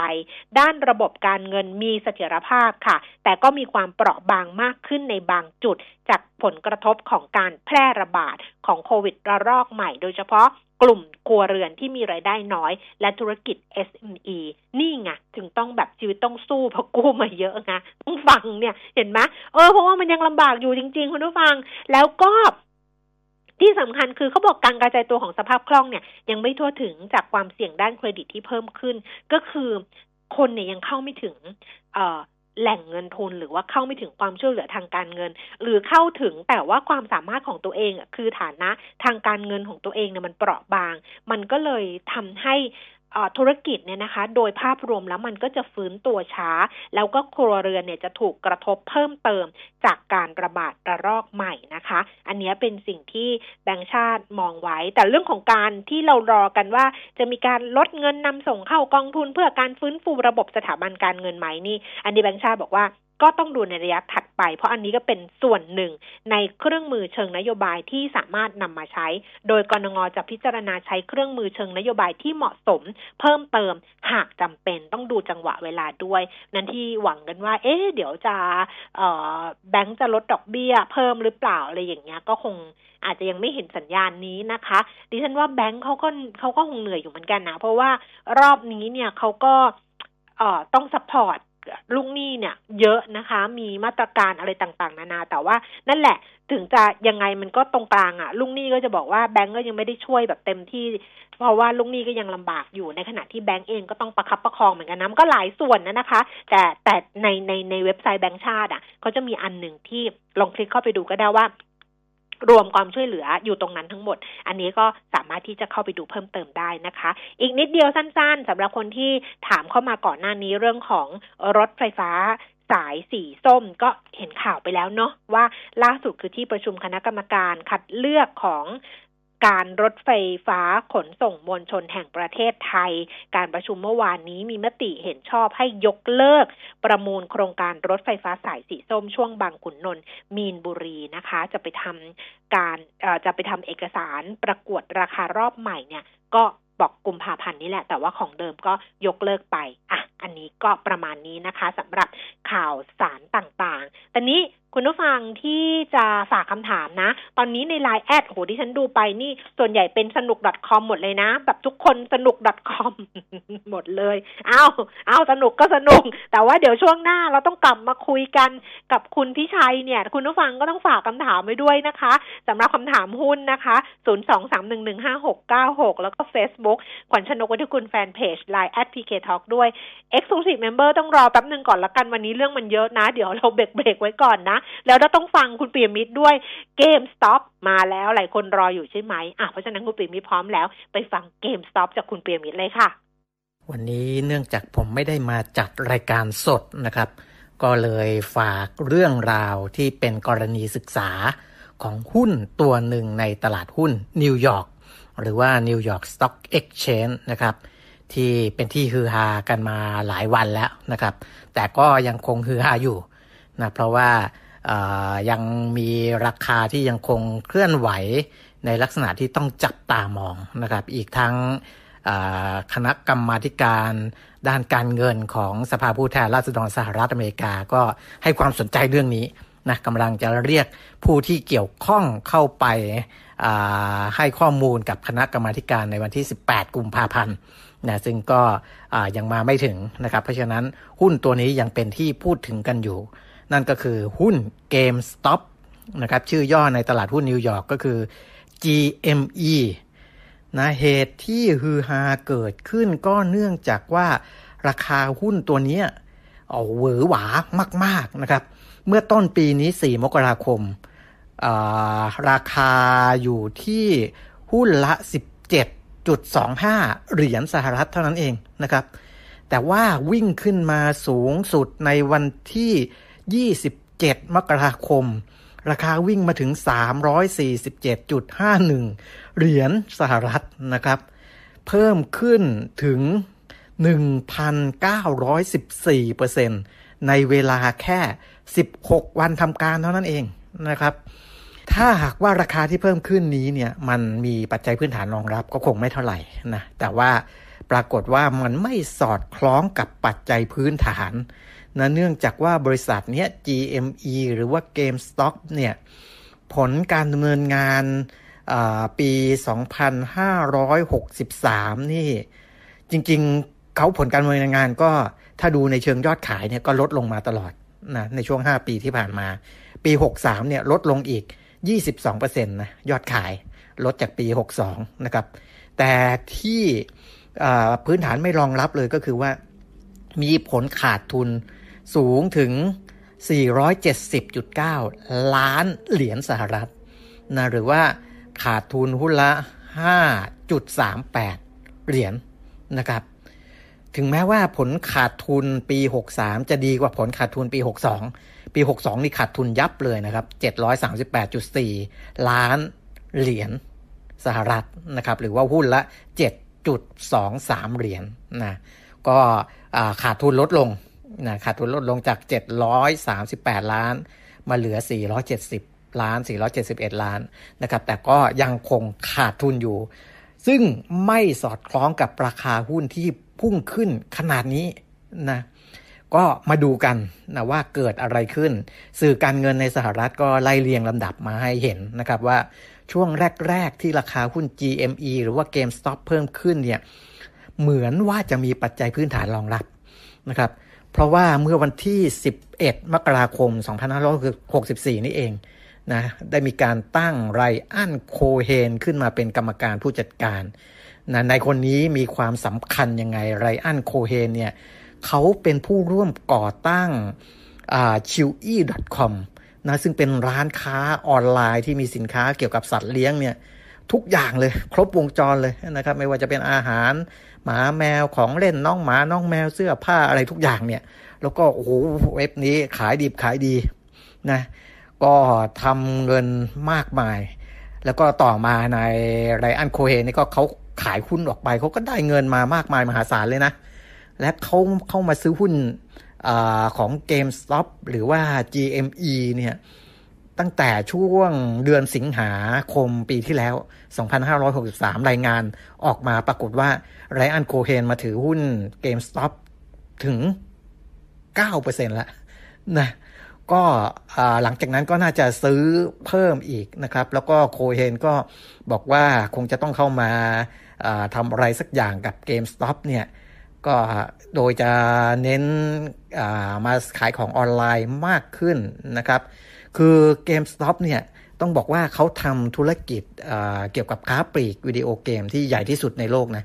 ด้านระบบการเงินมีเสถียรภาพค่ะ แต่ก็มีความเปราะบางมากขึ้นในบางจุด จากผลกระทบของการแพร่ระบาดของโควิดระลอกใหม่โดยเฉพาะ กลุ่มครัวเรือนที่มีไรายได้น้อย และธุรกิจ SME นี่ไงถึงต้องแบบชีวิตต้องสู้เพราะกู้มาเยอะไงต้องฟังเนี่ยเห็นไหมเออเพราะว่ามันยังลำบากอยู่จริง ๆ คุณผู้ฟัง แล้วก็ที่สำคัญคือเขาบอกการกระจายตัวของสภาพคล่องเนี่ย ยังไม่ทั่วถึงจากความเสี่ยงด้านเครดิตที่เพิ่มขึ้น ก็คือคนเนี่ยยังเข้าไม่ถึง เอ่อ แหล่งเงินทุนหรือว่าเข้าไม่ถึงความช่วยเหลือทางการเงิน หรือเข้าถึงแต่ว่าความสามารถของตัวเองคือฐานะทางการเงินของตัวเองเนี่ยมันเปราะบาง มันก็เลยทำให้ ธุรกิจเนี่ยนะคะ โดยภาพรวมแล้วมันก็จะฟื้นตัวช้า แล้วก็ครัวเรือนเนี่ยจะถูกกระทบเพิ่มเติมจากการระบาดระลอกใหม่นะคะ อันนี้เป็นสิ่งที่แบงค์ชาติมองไว้ แต่เรื่องของการที่เรารอกันว่า จะมีการลดเงินนำส่งเข้ากองทุนเพื่อการฟื้นฟูระบบสถาบันการเงินไหมนี่ อันนี้แบงค์ชาติบอกว่า ก็ต้องดูในระยะถัดไป เพราะอันนี้ก็เป็นส่วนหนึ่งในเครื่องมือเชิงนโยบายที่สามารถนำมาใช้ โดยกนง. จะพิจารณาใช้เครื่องมือเชิงนโยบายที่เหมาะสม เพิ่มเติมหากจำเป็นต้องดูจังหวะเวลาด้วย นั้นที่หวังกันว่า เอ๊ะเดี๋ยวจะแบงก์จะลดดอกเบี้ย เพิ่มหรือเปล่าอะไรอย่างเงี้ยก็คงอาจจะยังไม่เห็นสัญญาณนี้นะคะ ดิฉันว่าแบงก์เขาก็เขาก็คงเหนื่อยอยู่เหมือนกันนะ เพราะว่ารอบนี้เนี่ยเขาก็เอ่อต้อง support ลูกหนี้เนี่ยเยอะนะคะ มีมาตรการอะไรต่างๆ นานา แต่ว่านั่นแหละถึงจะยังไงมันก็ตรงกลางอะ่ะลุงหนี้ก็จะบอกว่าแบงก์ก็ยังไม่ได้ช่วยแบบเต็มที่ เพราะว่าลุงหนี้ก็ยังลำบากอยู่ในขณะที่แบงก์เองก็ต้องประคับประคองเหมือนกันนะมันก็หลายส่วนนะนะคะ แต่แต่ในในในเว็บไซต์แบงก์ชาติอะเขาจะมีอันหนึ่งที่ลองคลิกเข้าไปดูก็ได้ว่า รวมความช่วยเหลืออยู่ตรงนั้นทั้งหมด อันนี้ก็สามารถที่จะเข้าไปดูเพิ่มเติมได้นะคะ อีกนิดเดียวสั้น ๆสำหรับคนที่ถามเข้ามาก่อนหน้านี้เรื่องของรถไฟฟ้าสายสีส้มก็เห็นข่าวไปแล้วเนาะว่าล่าสุดคือที่ประชุมคณะกรรมการคัดเลือกของ การรถไฟฟ้าขนส่งมวลชนแห่งประเทศไทย การประชุมเมื่อวานนี้มีมติเห็นชอบให้ยกเลิก ประมูลโครงการรถไฟฟ้าสายสีส้มช่วงบางขุนนนท์มีนบุรีนะคะ จะไปทำการจะไปทำเอกสารประกวดราคารอบใหม่เนี่ยก็บอกกุมภาพันธ์นี้แหละ แต่ว่าของเดิมก็ยกเลิกไป อะ อันนี้ก็ประมาณนี้นะคะสำหรับข่าวสารต่างๆ แตอนนี้ คุณผู้ฟังที่จะฝากคำถามนะ ตอนนี้ในไลน์แอดโหที่ฉันดูไปนี่ส่วนใหญ่เป็นสนุก .com หมดเลยนะ แบบทุกคนสนุก .com หมดเลย เอาเอาสนุกก็สนุก แต่ว่าเดี๋ยวช่วงหน้าเราต้องกลับมาคุยกันกับคุณพิชัยเนี่ย คุณผู้ฟังก็ต้องฝากคำถามไว้ด้วยนะคะสำหรับคำถามหุ้นนะคะ023115696แล้วก็ Facebook ขวัญชนกวัฒกุลแฟนเพจ Line at PK Talk ด้วย Exclusive Member ต้องรอแป๊บหนึ่งก่อนละกันวันนี้เรื่องมันเยอะนะ เดี๋ยวเราเบรกเบรกไว้ก่อนนะแล้วเราต้องฟังคุณปียมิตรด้วยเกมสต็อปมาแล้วหลายคนรออยู่ใช่ไหมอะเพราะฉะนั้นคุณปียมิตรพร้อมแล้ว ไปฟังเกมสต็อปจากคุณปียมิตรเลยค่ะ วันนี้เนื่องจากผมไม่ได้มาจัดรายการสดนะครับ ก็เลยฝากเรื่องราวที่เป็นกรณีศึกษาของหุ้นตัวหนึ่งในตลาดหุ้นนิวยอร์กหรือว่า New York Stock Exchange นะครับที่เป็นที่ฮือฮากันมาหลายวันแล้วนะครับ แต่ก็ยังคงฮือฮาอยู่นะเพราะว่า ยังมีราคาที่ยังคงเคลื่อนไหวในลักษณะที่ต้องจับตามองนะครับ อีกทั้งคณะกรรมาการด้านการเงินของสภาผู้แทนราษฎรสหรัฐอเมริกาก็ให้ความสนใจเรื่องนี้นะกำลังจะเรียกผู้ที่เกี่ยวข้องเข้าไปให้ข้อมูลกับคณะกรรมาการในวันที่ 18 กุมภาพันธ์นะซึ่งก็ยังมาไม่ถึงนะครับ เพราะฉะนั้นหุ้นตัวนี้ยังเป็นที่พูดถึงกันอยู่ นั่นก็คือหุ้น GameStop นะครับชื่อย่อในตลาดหุ้นนิวยอร์กก็คือ GME นะเหตุที่ฮือฮาเกิดขึ้นก็เนื่องจากว่าราคาหุ้นตัวนี้เอาเหวอหวามาก ๆนะครับ เมื่อต้นปีนี้ 4 มกราคม ราคาอยู่ที่หุ้นละ 17.25 เหรียญสหรัฐเท่านั้นเองนะครับ แต่ว่าวิ่งขึ้นมาสูงสุดในวันที่ 27 มกราคม ราคาวิ่งมาถึง 347.51 เหรียญสหรัฐนะครับ เพิ่มขึ้นถึง 1,914%ในเวลาแค่ 16 วันทำการเท่านั้นเองนะครับถ้าหากว่าราคาที่เพิ่มขึ้นนี้เนี่ยมันมีปัจจัยพื้นฐานรองรับก็คงไม่เท่าไหร่นะแต่ว่าปรากฏว่ามันไม่สอดคล้องกับปัจจัยพื้นฐาน นะเนื่องจากว่าบริษัทเนี้ย GME หรือว่า GameStop เนี่ยผลการดำเนินงานปี 2563 นี่ จริงๆเขาผลการดำเนินงานก็ถ้าดูในเชิงยอดขายเนี่ยก็ลดลงมาตลอดนะในช่วง 5 ปีที่ผ่านมา ปี 63 เนี่ยลดลงอีก 22%นะยอดขายลดจากปี 62 นะครับ แต่ที่พื้นฐานไม่รองรับเลยก็คือว่ามีผลขาดทุน สูงถึง 470.9 ล้านเหรียญสหรัฐนะหรือว่าขาดทุนหุ้นละ 5.38 เหรียญนนะครับ ถึงแม้ว่าผลขาดทุนปี 63 จะดีกว่าผลขาดทุนปี 62 ปี 62 นี่ขาดทุนยับเลยนะครับ 738.4 ล้านเหรียญสหรัฐนะครับ หรือว่าหุ้นละ 7.23 เหรียญนนะก็ขาดทุนลดลง นะขาดทุนลดลงจาก 738 ล้าน มาเหลือ 470 ล้าน 471 ล้านนะครับแต่ก็ยังคงขาดทุนอยู่ ซึ่งไม่สอดคล้องกับราคาหุ้นที่พุ่งขึ้นขนาดนี้นะก็มาดูกันนะว่าเกิดอะไรขึ้น สื่อการเงินในสหรัฐก็ไล่เรียงลำดับมาให้เห็นนะครับว่าช่วงแรก ๆ ที่ราคาหุ้น GME หรือว่า GameStop เพิ่มขึ้นเนี่ยเหมือนว่าจะมีปัจจัยพื้นฐานรองรับนะครับ เพราะว่าเมื่อวันที่ 11 มกราคม 2564 นี่เองนะได้มีการตั้งไรอันโคเฮนขึ้นมาเป็นกรรมการผู้จัดการนะในคนนี้มีความสำคัญยังไงไรอันโคเฮนเนี่ยเขาเป็นผู้ร่วมก่อตั้งชิวอี้ .com นะซึ่งเป็นร้านค้าออนไลน์ที่มีสินค้าเกี่ยวกับสัตว์เลี้ยงเนี่ยทุกอย่างเลยครบวงจรเลยนะครับไม่ว่าจะเป็นอาหาร หมาแมวของเล่นน้องหมาน้องแมวเสื้อผ้าอะไรทุกอย่างเนี่ย แล้วก็โอ้โหเว็บนี้ขายดีขายดีนะก็ทำเงินมากมาย แล้วก็ต่อมาในไรอันโคเฮนี่ก็เขาขายหุ้นออกไปเขาก็ได้เงินมามากมายมหาศาลเลยนะ และเขาเข้ามาซื้อหุ้นอของ GameStop หรือว่า GME เนี่ย ตั้งแต่ช่วงเดือนสิงหาคมปีที่แล้ว 2563 รายงานออกมาปรากฏว่าไรอันโคเฮนมาถือหุ้น GameStop ถึง 9%แล้วนะก็หลังจากนั้นก็น่าจะซื้อเพิ่มอีกนะครับ แล้วก็โคเฮนก็บอกว่าคงจะต้องเข้ามาทำอะไรสักอย่างกับ GameStop เนี่ยก็โดยจะเน้นมาขายของออนไลน์มากขึ้นนะครับ คือ GameStop เนี่ยต้องบอกว่าเขาทำธุรกิจเกี่ยวกับค้าปลีกวิดีโอเกมที่ใหญ่ที่สุดในโลกนะ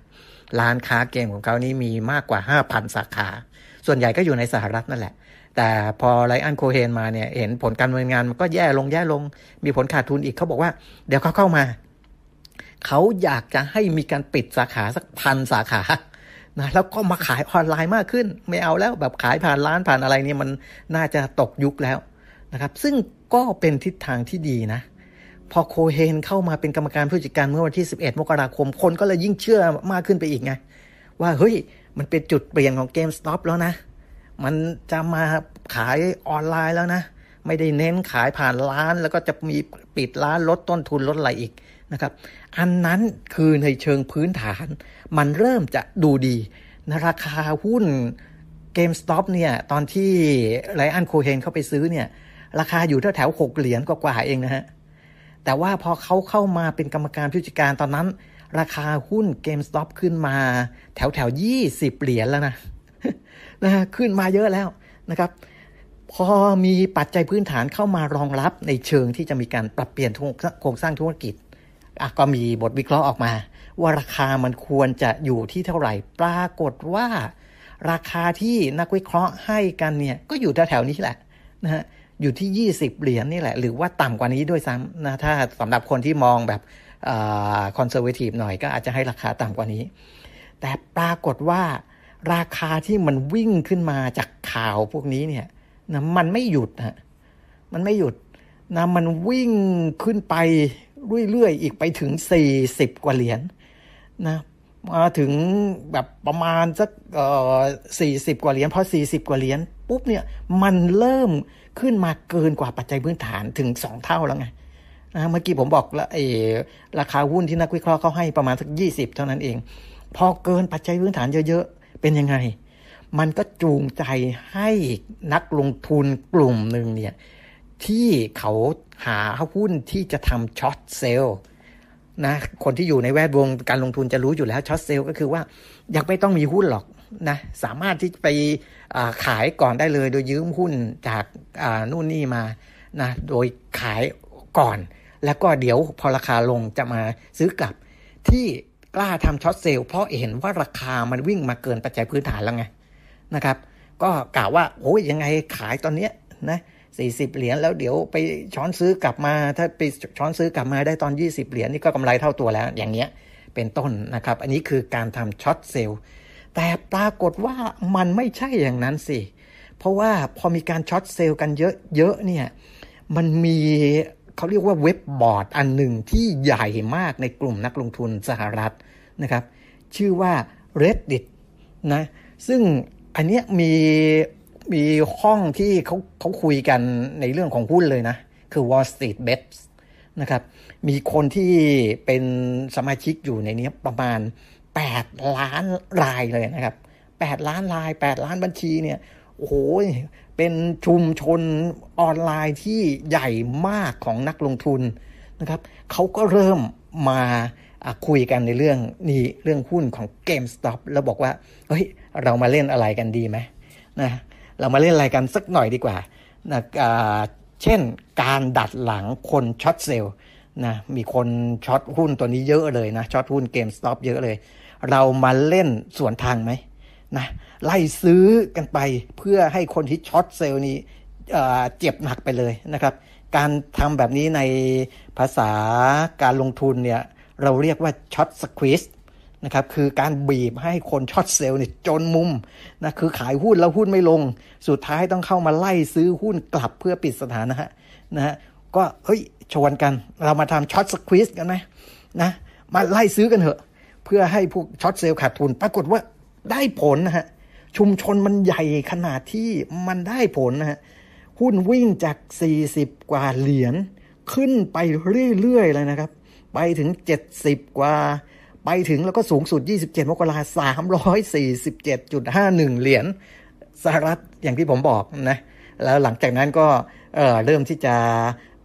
ร้านค้าเกมของเขานี้มีมากกว่า 5,000 สาขา ส่วนใหญ่ก็อยู่ในสหรัฐนั่นแหละ แต่พอไลอันโคเฮนมาเนี่ยเห็นผลการดำเนินงานมันก็แย่ลงแย่ลง มีผลขาดทุนอีกเขาบอกว่า เดี๋ยวเขาเข้ามา เขาอยากจะให้มีการปิดสาขาสักพันสาขานะแล้วก็มาขายออนไลน์มากขึ้น ไม่เอาแล้วแบบขายผ่านร้านผ่านอะไรนี่มันน่าจะตกยุคแล้ว นะครับ ซึ่งก็เป็นทิศทางที่ดีนะ พอโคเฮนเข้ามาเป็นกรรมการผู้จัดการเมื่อวันที่ 11 มกราคม คนก็เลยยิ่งเชื่อมากขึ้นไปอีกไง ว่าเฮ้ย มันเป็นจุดเปลี่ยนของ GameStop แล้วนะ มันจะมาขายออนไลน์แล้วนะ ไม่ได้เน้นขายผ่านร้าน แล้วก็จะมีปิดร้านลดต้นทุนลดอะไรอีกนะครับ อันนั้นคือในเชิงพื้นฐาน มันเริ่มจะดูดีนะราคาหุ้น GameStop เนี่ยตอนที่ไลอันโคเฮนเข้าไปซื้อเนี่ย ราคาอยู่แถวแถวหกเหรียญกว่าเองนะฮะ แต่ว่าพอเขาเข้ามาเป็นกรรมการผู้จัดการตอนนั้น ราคาหุ้น GameStop ขึ้นมาแถวแถวยี่สิบเหรียญแล้วนะนะขึ้นมาเยอะแล้วนะครับ พอมีปัจจัยพื้นฐานเข้ามารองรับในเชิงที่จะมีการปรับเปลี่ยนโครงสร้างธุรกิจก็มีบทวิเคราะห์ออกมา ว่าราคามันควรจะอยู่ที่เท่าไหร่ ปรากฏว่า ราคาที่นักวิเคราะห์ให้กันเนี่ยก็อยู่แถวๆนี้แหละนะฮะ อยู่ที่ 20 เหรียญนี่แหละ หรือว่าต่ำกว่านี้ด้วยซ้ำนะถ้าสำหรับคนที่มองแบบคอนเซอร์เวทีฟหน่อยก็อาจจะให้ราคาต่ำกว่านี้ แต่ปรากฏว่าราคาที่มันวิ่งขึ้นมาจากข่าวพวกนี้เนี่ยนะมันไม่หยุดนะมันไม่หยุดนะมันวิ่งขึ้นไปเรื่อยๆอีกไปถึง 40 กว่าเหรียญนะมาถึงแบบประมาณสักสี่สิบกว่าเหรียญพอสี่สิบกว่าเหรียญปุ๊บเนี่ยมันเริ่ม ขึ้นมาเกินกว่าปัจจัยพื้นฐานถึงสองเท่าแล้วไงนะเมื่อกี้ผมบอกล้วไอ้ราคาหุ้นที่นักวิเคราะห์เขาให้ประมาณสักยี่สิบเท่านั้นเอง พอเกินปัจจัยพื้นฐานเยอะๆ เป็นยังไง มันก็จูงใจให้นักลงทุนกลุ่มหนึ่งเนี่ยที่เขาหาหุ้นที่จะทำช็อตเซลล์นะคนที่อยู่ในแวดวงการลงทุนจะรู้อยู่แล้วช็อตเซลล์ก็คือว่ายังไม่ต้องมีหุ้นหรอก นะสามารถที่ไปขายก่อนได้เลย โดยยืมหุ้นจากนู่นนี่มานะโดยขายก่อน แล้วก็เดี๋ยวพอราคาลงจะมาซื้อกลับ ที่กล้าทำช็อตเซลล์เพราะเห็นว่าราคามันวิ่งมาเกินปัจจัยพื้นฐานแล้วไงนะครับ ก็กล่าวว่าโอ้ยยังไงขายตอนเนี้ยนะสี่สิบเหรียญแล้วเดี๋ยวไปช้อนซื้อกลับมา ถ้าไปช้อนซื้อกลับมาได้ตอน 20 เหรียญนี่ก็กำไรเท่าตัวแล้วอย่างเงี้ยเป็นต้นนะครับ อันนี้คือการทำ short sell แต่ปรากฏว่ามันไม่ใช่อย่างนั้นสิ เพราะว่าพอมีการ short sell กันเยอะๆเนี่ยมันมีเขาเรียกว่าเว็บบอร์ดอันหนึ่งที่ใหญ่มากในกลุ่มนักลงทุนสหรัฐนะครับ ชื่อว่า Reddit นะซึ่งอันเนี้ยมีมีห้องที่เขาเขาคุยกันในเรื่องของหุ้นเลยนะ คือ Wall Street Bets นะครับ มีคนที่เป็นสมาชิกอยู่ในนี้ประมาณ 8 ล้านรายเลยนะครับ 8 ล้านราย 8 ล้านบัญชีเนี่ยโอ้โหเป็นชุมชนออนไลน์ที่ใหญ่มากของนักลงทุนนะครับเขาก็เริ่มมาคุยกันในเรื่องนี้เรื่องหุ้นของ GameStop แล้วบอกว่าเฮ้ยเรามาเล่นอะไรกันดีไหมนะเรามาเล่นอะไรกันสักหน่อยดีกว่านะเช่นการดัดหลังคน short sell นะมีคน short หุ้นตัวนี้เยอะเลยนะ short หุ้น GameStop เยอะเลย เรามาเล่นสวนทางไหมนะไล่ซื้อกันไปเพื่อให้คนที่ short sell นี้เจ็บหนักไปเลยนะครับ การทำแบบนี้ในภาษาการลงทุนเนี่ยเราเรียกว่า short squeeze นะครับคือการบีบให้คน short sell เนี่ยจนมุมนะคือขายหุ้นแล้วหุ้นไม่ลง สุดท้ายต้องเข้ามาไล่ซื้อหุ้นกลับเพื่อปิดสถานะนะฮะก็เฮ้ยชวนกันเรามาทำช็อตสควิสกันไหมนะมาไล่ซื้อกันเถอะ เพื่อให้พวกช็อตเซลล์ขาดทุน ปรากฏว่าได้ผลนะฮะ ชุมชนมันใหญ่ขนาดที่มันได้ผลนะฮะ หุ้นวิ่งจาก 40 กว่าเหรียญขึ้นไปเรื่อยๆเลยนะครับ ไปถึง 70 กว่า ไปถึงแล้วก็สูงสุด 27 มกราสามร้อยสี่สิบเจ็ดจุดห้าหนึ่งเหรียญสหรัฐอย่างที่ผมบอกนะแล้วหลังจากนั้นก็เเริ่มที่จะ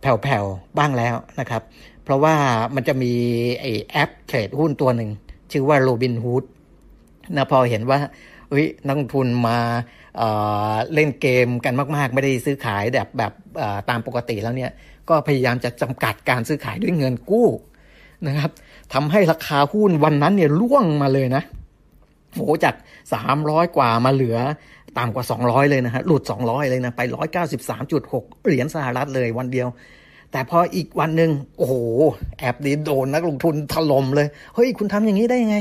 แผ่วๆบ้างแล้วนะครับ เพราะว่ามันจะมีไอแอปเทรดหุ้นตัวหนึ่ง ชื่อว่าโรบินฮูดนะพอเห็นว่าเฮ้ยนักลงทุนมาเเล่นเกมกันมาก ๆ ไม่ได้ซื้อขายแบบแบบตามปกติแล้วเนี่ย ก็พยายามจะจำกัดการซื้อขายด้วยเงินกู้นะครับทำให้ราคาหุ้นวันนั้นเนี่ยล่วงมาเลยนะโหจากสามร้อยกว่ามาเหลือต่ำกว่าสองร้อยเลยนะฮะหลุดสองร้อยเลยนะ ไปร้อยเก้าสิบสามจุดหกเหรียญสหรัฐเลยวันเดียว แต่พออีกวันหนึ่งโอ้โห แอบดีโดนนักลงทุนถล่มเลย เฮ้ย คุณทำอย่างนี้ได้ยังไง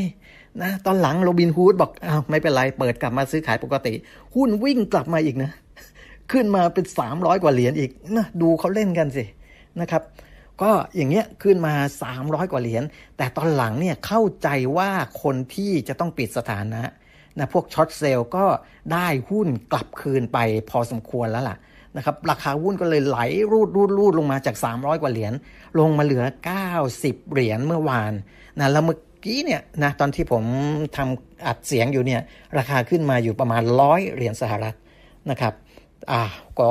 นะตอนหลังโรบินฮูดบอกอ้าวไม่เป็นไร เปิดกลับมาซื้อขายปกติ หุ้นวิ่งกลับมาอีกนะ ขึ้นมาเป็นสามร้อยกว่าเหรียญอีกนะดูเขาเล่นกันสินะครับก็อย่างเงี้ยขึ้นมา 300 กว่าเหรียญ แต่ตอนหลังเนี่ยเข้าใจว่าคนที่จะต้องปิดสถานะนะพวกช็อตเซลล์ก็ได้หุ้นกลับคืนไปพอสมควรแล้วล่ะ นะครับราคาหุ้นก็เลยไหลรูดรูดรูดลงมาจาก 300 กว่าเหรียญลงมาเหลือ 90 เหรียญเมื่อวานนะแล้วเมื่อกี้เนี่ยนะตอนที่ผมทำอัดเสียงอยู่เนี่ยราคาขึ้นมาอยู่ประมาณร้อยเหรียญสหรัฐนะครับอ่าก็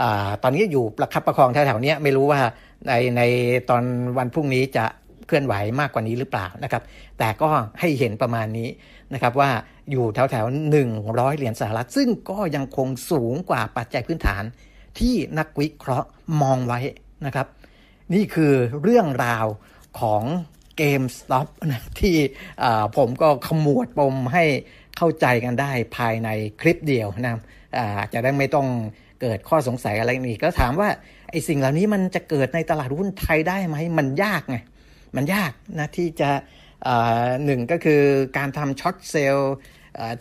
อ่าตอนนี้อยู่ประคับประคองแถวๆนี้ไม่รู้ว่าในในตอนวันพรุ่งนี้จะ เคลื่อนไหวมากกว่านี้หรือเปล่านะครับ แต่ก็ให้เห็นประมาณนี้นะครับว่าอยู่แถวแถวหนึ่งร้อยเหรียญสหรัฐ ซึ่งก็ยังคงสูงกว่าปัจจัยพื้นฐาน ที่นักวิเคราะห์มองไว้นะครับ นี่คือเรื่องราวของGameStop นะที่ผมก็ขมวดปมให้เข้าใจกันได้ภายในคลิปเดียวนะจะได้ไม่ต้องเกิดข้อสงสัยอะไรนี่ก็ถามว่าไอ้สิ่งเหล่านี้มันจะเกิดในตลาดหุ้นไทยได้ไหมมันยากไง มันยากนะที่จะหนึ่งก็คือการทำ short sell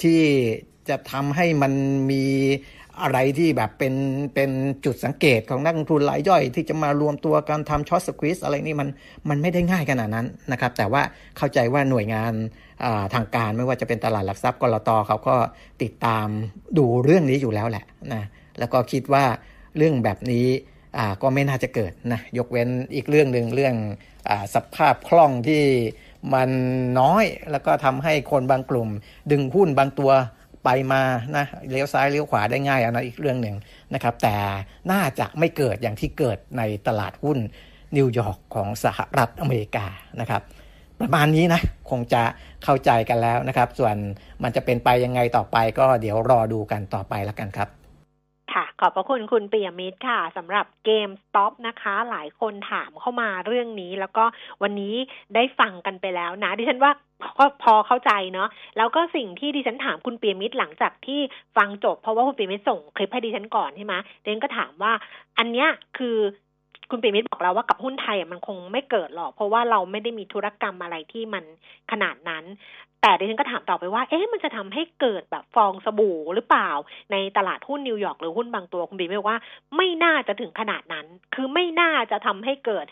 ที่จะทำให้มันมีอะไรที่แบบเป็นเป็นจุดสังเกตของนักลงทุนรายย่อย ที่จะมารวมตัวการทำ short squeeze อะไรนี่มันมันไม่ได้ง่ายขนาดนั้นนะครับ แต่ว่าเข้าใจว่าหน่วยงานทางการไม่ว่าจะเป็นตลาดหลักทรัพย์กรตเขาก็ติดตามดูเรื่องนี้อยู่แล้วแหละนะแล้วก็คิดว่าเรื่องแบบนี้ก็ไม่น่าจะเกิดนะยกเว้นอีกเรื่องหนึ่งเรื่อง สภาพคล่องที่มันน้อย แล้วก็ทำให้คนบางกลุ่ม ดึงหุ้นบางตัวไปมานะเลี้ยวซ้ายเลี้ยวขวาได้ง่ายอันนั้นอีกเรื่องหนึ่งนะครับ แต่น่าจะไม่เกิดอย่างที่เกิดในตลาดหุ้นนิวยอร์กของสหรัฐอเมริกานะครับ ประมาณนี้นะ คงจะเข้าใจกันแล้วนะครับ ส่วนมันจะเป็นไปยังไงต่อไปก็เดี๋ยวรอดูกันต่อไปแล้วกันครับ ขอบพระคุณคุณเปียมิตรค่ะสำหรับ GameStop นะคะ หลายคนถามเข้ามาเรื่องนี้ แล้วก็วันนี้ได้ฟังกันไปแล้วนะ ดิฉันว่าก็พอเข้าใจเนาะแล้วก็สิ่งที่ดิฉันถามคุณเปียมิตรหลังจากที่ฟังจบ เพราะว่าคุณเปียมิตรส่งคลิปให้ดิฉันก่อนใช่ไหมดิฉันก็ถามว่า อันเนี้ยคือคุณเปียมิตบอกเราว่ากับหุ้นไทยมันคงไม่เกิดหรอก เพราะว่าเราไม่ได้มีธุรกรรมอะไรที่มันขนาดนั้น แต่ดิฉันก็ถามต่อไปว่า เอ๊ะมันจะทำให้เกิดแบบฟองสบู่หรือเปล่า ในตลาดหุ้นนิวยอร์กหรือหุ้นบางตัวคุณบีไม่บอกว่า ไม่น่าจะถึงขนาดนั้น คือไม่น่าจะทำให้เกิด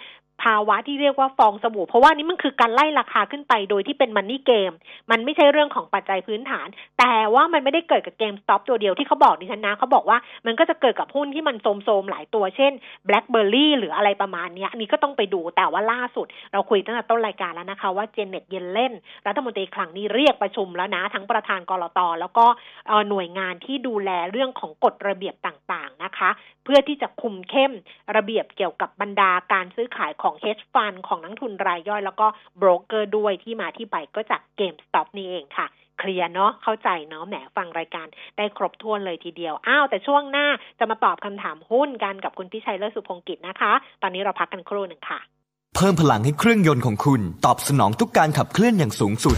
ภาวะที่เรียกว่าฟองสบู่ เพราะว่านี่มันคือการไล่ราคาขึ้นไปโดยที่เป็นมันนี่เกม มันไม่ใช่เรื่องของปัจจัยพื้นฐาน แต่ว่ามันไม่ได้เกิดกับ GameStop ตัวเดียวที่เขาบอกดิฉันนะเขาบอกว่ามันก็จะเกิดกับหุ้นที่มันโทรมๆหลายตัวเช่น BlackBerry หรืออะไรประมาณนี้อันนี้ก็ต้องไปดูแต่ว่าล่าสุด เราคุยตั้งแต่ต้นรายการแล้วนะคะว่าเจเน็ตเยลเลนรัฐมนตรีคลังนี้เรียกประชุมแล้วนะ ทั้งประธาน ก.ล.ต.แล้วก็หน่วยงานที่ดูแลเรื่องของกฎระเบียบต่างๆนะคะ เพื่อที่จะคุมเข้มระเบียบเกี่ยวกับบรรดาการซื้อขายของของ hedge fund ของนักลงทุนรายย่อย แล้วก็โบรกเกอร์ด้วยที่มาที่ไปก็จาก GameStop นี่เองค่ะเคลียร์เนาะเข้าใจเนาะแหมฟังรายการได้ครบถ้วนเลยทีเดียวอ้าวแต่ช่วงหน้าจะมาตอบคำถามหุ้นกันกับคุณพิชัยเลิศสุพงกิจนะคะ ตอนนี้เราพักกันครู่หนึ่งค่ะ เพิ่มพลังให้เครื่องยนต์ของคุณ ตอบสนองทุกการขับเคลื่อนอย่างสูงสุด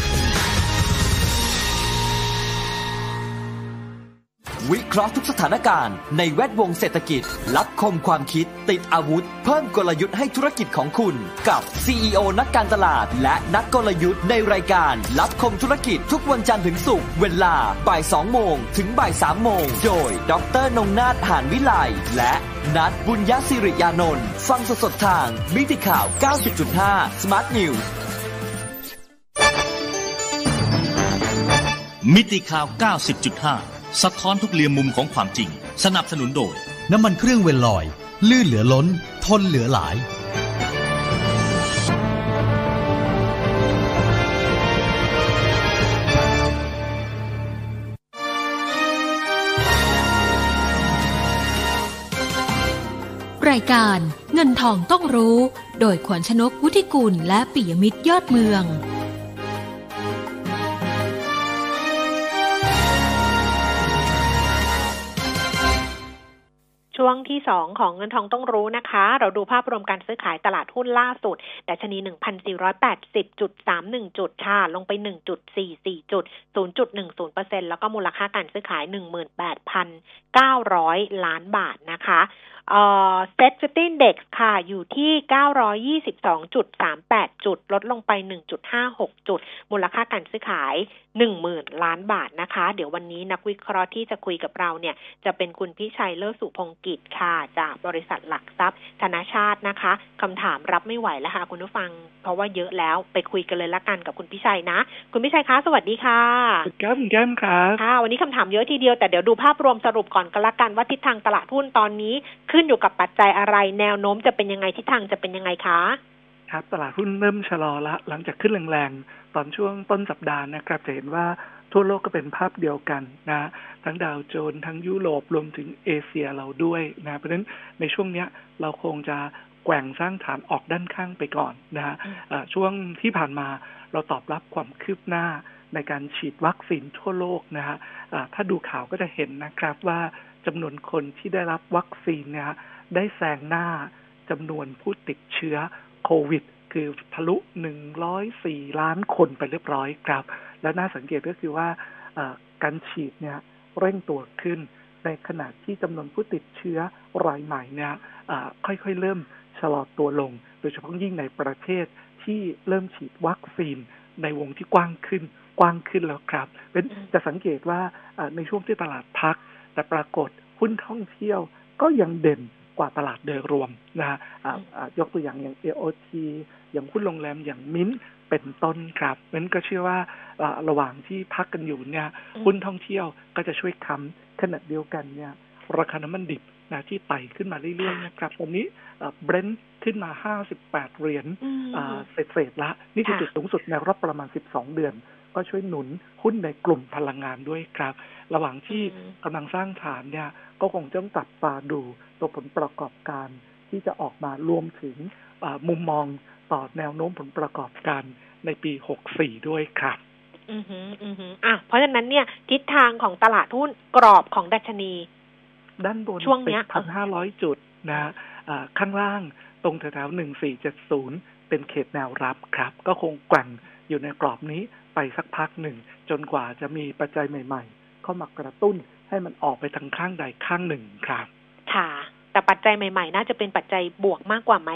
วิเคราะห์ทุกสถานการณ์ในแวดวงเศรษฐกิจ รับคมความคิด ติดอาวุธ เพิ่มกลยุทธ์ให้ธุรกิจของคุณ กับ CEO นักการตลาด และนักกลยุทธ์ในรายการ รับคมธุรกิจทุกวันจันทร์ถึงศุกร์เวลาบ่าย2โมงถึงบ่าย3โมงโดย ดรนงนาถหานวิไลและนัดบุญยศิริยานนท์ฟังสดๆทางมิติข่าว 90.5 Smart News มิติข่าว 90.5 สะท้อนทุกเรียมมุมของความจริง สนับสนุนโดย น้ำมันเครื่องเวลลอย ลื่นเหลือล้น ทนเหลือหลาย รายการเงินทองต้องรู้ โดยขวัญชนกวุฒิกุลและปิยมิตรยอดเมือง ช่วงที่สองของเงินทองต้องรู้นะคะ เราดูภาพรวมการซื้อขายตลาดหุ้นล่าสุดดัชนี 1,480.31 จุดค่ะ ลงไป 1.44 จุด 0.10%แล้วก็มูลค่าการซื้อขาย 18,900 ล้านบาทนะคะเอ่อ SET Fifty Index ค่ะ อยู่ที่ 922.38 จุด ลดลงไป 1.56 จุด มูลค่าการซื้อขาย10,000ล้านบาทนะคะ เดี๋ยววันนี้นักวิเคราะห์ที่จะคุยกับเราเนี่ย จะเป็นคุณพิชัยเลิศสุพงกิจค่ะ จากบริษัทหลักทรัพย์ ธนาชาตินะคะคำถามรับไม่ไหวแล้วค่ะคุณผู้ฟัง เพราะว่าเยอะแล้วไปคุยกันเลยละกันกับคุณพิชัยนะ คุณพิชัยคะสวัสดีค่ะครับคุณแก้มครับค่ะวันนี้คำถามเยอะทีเดียวแต่เดี๋ยวดูภาพรวมสรุปก่อนก็แล้วกันว่าทิศทางตลาดหุ้นตอนนี้ ขึ้นอยู่กับปัจจัยอะไร แนวโน้มจะเป็นยังไงทิศทางจะเป็นยังไงคะ ครับตลาดหุ้นเริ่มชะลอละหลังจากขึ้นแรงๆ ตอนช่วงต้นสัปดาห์นะครับจะเห็นว่าทั่วโลกก็เป็นภาพเดียวกันนะ ทั้งดาวโจนส์ทั้งยุโรปรวมถึงเอเชียเราด้วยนะ เพราะฉะนั้นในช่วงเนี้ยเราคงจะแกว่งสร้างฐานออกด้านข้างไปก่อนนะฮะอ่าช่วงที่ผ่านมาเราตอบรับความคืบหน้าในการฉีดวัคซีนทั่วโลกนะฮะอ่าถ้าดูข่าวก็จะเห็นนะครับว่าจำนวนคนที่ได้รับวัคซีนเนี่ยได้แซงหน้าจำนวนผู้ติดเชื้อ โควิด คือทะลุ 104 ล้านคนไปเรียบร้อยครับ และน่าสังเกตก็คือว่าเอ่อการฉีดเนี่ยเร่งตัวขึ้น ในขณะที่จำนวนผู้ติดเชื้อรายใหม่เนี่ยเอ่อค่อยๆเริ่มชะลอตัวลง โดยเฉพาะยิ่งในประเทศที่เริ่มฉีดวัคซีนในวงที่กว้างขึ้นกว้างขึ้นแล้วครับ เป็นจะสังเกตว่าเอ่อในช่วงที่ตลาดพัก แต่ปรากฏหุ้นท่องเที่ยวก็ยังเด่นก ว่าตลาดโดยรวมนะฮะอ่าอ่ายกตัวอย่างอย่าง AOT อย่างหุ้นโรงแรมอย่างมิ้นท์เป็นต้นครับนั้นก็เชื่อว่าอ่าระหว่างที่พักกันอยู่เนี่ยอืมหุ้นท่องเที่ยวก็จะช่วยค้ำขณะเดียวกันเนี่ยราคาน้ำมันดิบนะที่ไต่ขึ้นมาเรื่อยๆนะครับตอนนี้เบรนท์ขึ้นมา 58 เหรียญอืมอ่าเศษๆละ นี่คือค่ะจุดสูงสุดในรอบประมาณ 12 เดือน ก็ช่วยหนุนหุ้นในกลุ่มพลังงานด้วยครับ ระหว่างที่อืมกำลังสร้างฐานเนี่ย ก็คงต้องจับตาดูตัวผลประกอบการที่จะออกมารวมถึงอ่ามุมมองต่อแนวโน้มผลประกอบการในปี 64 ด้วยครับ อือหือ อือหืออะ เพราะฉะนั้นเนี่ย ทิศทางของตลาดหุ้นกรอบของดัชนี ด้านบนช่วงเนี้ยพันห้าร้อยจุดนะฮะอ่าข้างล่างตรงแถวๆหนึ่งสี่เจ็ดศูนย์เป็นเขตแนวรับครับ ก็คงแกว่ง อยู่ในกรอบนี้ไปสักพักหนึ่ง จนกว่าจะมีปัจจัยใหม่ ๆ เข้ามากระตุ้นให้มันออกไปทางข้างใดข้างหนึ่งครับ ค่ะ แต่ปัจจัยใหม่ ๆ น่าจะเป็นปัจจัยบวกมากกว่าไหม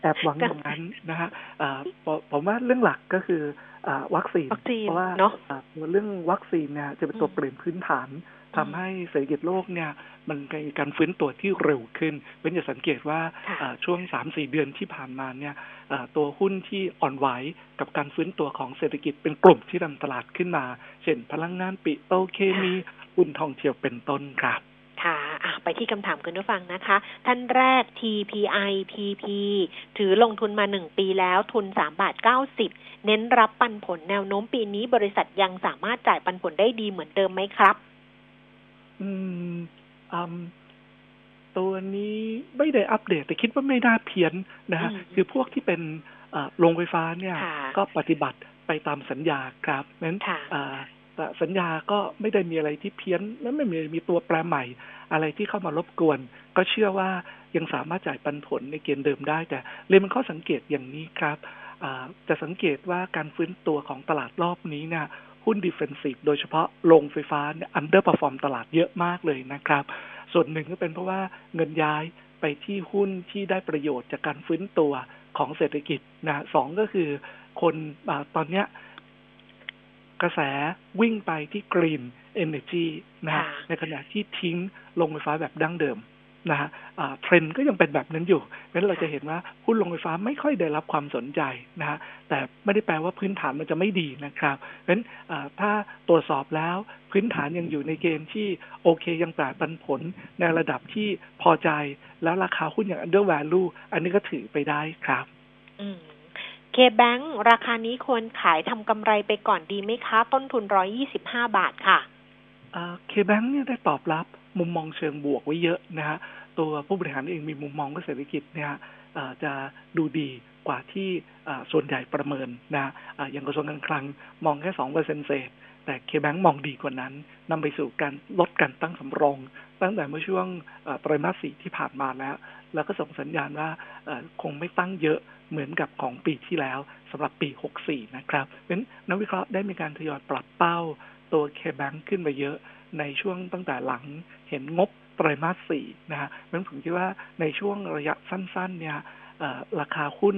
แอบหวังอย่างนั้นนะฮะอ่าผมผมว่าเรื่องหลักก็คืออาวัคซีนวัคซีน เพราะว่าเนอะอ่าเรื่องวัคซีนเนี่ยจะเป็นตัวอืมเปลี่ยนพื้นฐาน ทำให้เศรษฐกิจโลกเนี่ยมันมีการฟื้นตัวที่เร็วขึ้นเป็นจะสังเกตว่าค่ะอ่าช่วงสามสี่เดือนที่ผ่านมาเนี่ยอ่าตัวหุ้นที่อ่อนไหวกับการฟื้นตัวของเศรษฐกิจเป็นกลุ่มที่นำตลาดขึ้นมา เช่นพลังงานปิโตรเคมีหุ้นท่องเที่ยวเป็นต้นครับค่ะอะไปที่คำถามคุณผู้ฟังนะคะ ท่านแรก TPI PP ถือลงทุนมาหนึ่งปีแล้วทุนสามบาทเก้าสิบเน้นรับปันผลแนวโน้มปีนี้บริษัทยังสามารถจ่ายปันผลได้ดีเหมือนเดิมไหมครับ อืมอืมตัวนี้ไม่ได้อัปเดตแต่คิดว่าไม่น่าเพี้ยนนะฮะอืมคือพวกที่เป็นอ่าโรงไฟฟ้าเนี่ยค่ะก็ปฏิบัติไปตามสัญญาครับนั้นค่ะอ่าแต่สัญญาก็ไม่ได้มีอะไรที่เพี้ยนและไม่มีมีตัวแปรใหม่ อะไรที่เข้ามารบกวน ก็เชื่อว่ายังสามารถจ่ายปันผลในเกณฑ์เดิมได้ แต่เรียนเป็นข้อสังเกตอย่างนี้ครับอ่าจะสังเกตว่าการฟื้นตัวของตลาดรอบนี้เนี่ย หุ้น defensive โดยเฉพาะโรงไฟฟ้าเนี่ยอันเดอร์ r f ฟอร์มตลาดเยอะมากเลยนะครับ ส่วนหนึ่งก็เป็นเพราะว่าเงินย้ายไปที่หุ้นที่ได้ประโยชน์จากการฟื้นตัวของเศรษฐกิจนะสองก็คือคนอาตอนเนี้ยกระแสวิ่งไปที่ Green Energy นะฮะค่ะในขณะที่ทิ้งโรงไฟฟ้าแบบดั้งเดิม นะฮะอ่าเทรนด์ก็ยังเป็นแบบนั้นอยู่เพราะฉะนั้นเราจะเห็นว่าหุ้นโรงไฟฟ้าไม่ค่อยได้รับความสนใจนะฮะแต่ไม่ได้แปลว่าพื้นฐานมันจะไม่ดีนะครับเพราะฉะนั้นอ่าถ้าตรวจสอบแล้วพื้นฐานยังอยู่ในเกณฑ์ที่โอเคยังจ่ายปันผลในระดับที่พอใจ แล้วราคาหุ้นอย่าง under value อันนี้ก็ถือไปได้ครับ อืมเคแบงราคานี้ควรขายทำกำไรไปก่อนดีไหมคะ ต้นทุนร้อยี่สิบห้าบาทค่ะเคแบงเนี่ยได้ตอบรับมุมมองเชิงบวกไว้เยอะนะฮะตัวผู้บริหารเองมีมุมมองว่าเศรษฐกิจเนี่ยจะดูดีกว่าที่ส่วนใหญ่ประเมินนะอย่างกระทรวงการคลังมองแค่สองเปอร์เซ็นเศษแต่เคแบงมองดีกว่านั้นนำไปสู่การลดการตั้งสำรอง ตั้งแต่เมื่อช่วงไตรมาสสี่ที่ผ่านมาแล้ว แล้วก็ส่งสัญญาณว่าคงไม่ตั้งเยอะเหมือนกับของปีที่แล้วสำหรับปี 64 นะครับเพราะฉะนั้นนักวิเคราะห์ได้มีการทยอยปรับเป้าตัวเคแบงขึ้นไปเยอะ ในช่วงตั้งแต่หลังเห็นงบไตรมาสสี่นะฮะนั้นผมคิดว่าในช่วงระยะสั้นๆ เนี่ยราคาหุ้น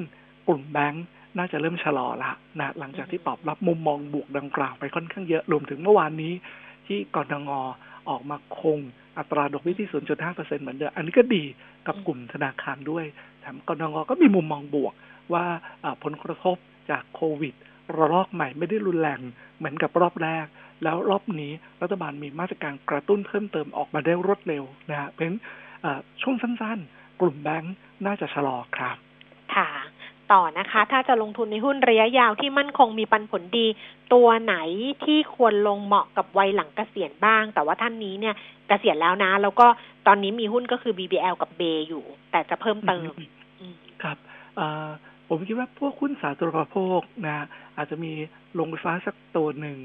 กลุ่มแบงค์น่าจะเริ่มชะลอละนะหลังจากที่ตอบรับมุมมองบวกดังกล่าวไปค่อนข้างเยอะรวมถึงเมื่อวานนี้ ที่กรงออกมาคงอัตราดอกเบี้ยที่ 0.5%เหมือนเดิม อันนี้ก็ดีกับกลุ่มธนาคารด้วยแถมกรงก็มีมุมมองบวกว่าอ่าผลกระทบจากโควิดระลอกใหม่ไม่ได้รุนแรงเหมือนกับรอบแรก แล้วรอบนี้รัฐบาลมีมาตรการกระตุ้นเพิ่มเติมออกมาได้รวดเร็วนะฮะเพราะฉะนั้นเอ่อช่วงสั้นๆ กลุ่มแบงค์น่าจะชะลอครับ ค่ะต่อนะคะ ถ้าจะลงทุนในหุ้นระยะยาวที่มั่นคงมีปันผลดี ตัวไหนที่ควรลงเหมาะกับวัยหลังเกษียณบ้าง แต่ว่าท่านนี้เนี่ยเกษียณแล้วนะ แล้วก็ตอนนี้มีหุ้นก็คือ BBL กับเบอยู่ แต่จะเพิ่มเติมอืมครับเอ่อผมคิดว่าพวกหุ้นสาธารณูปโภคนะฮะอาจจะมีโรงไฟฟ้าสักตัวหนึ่ง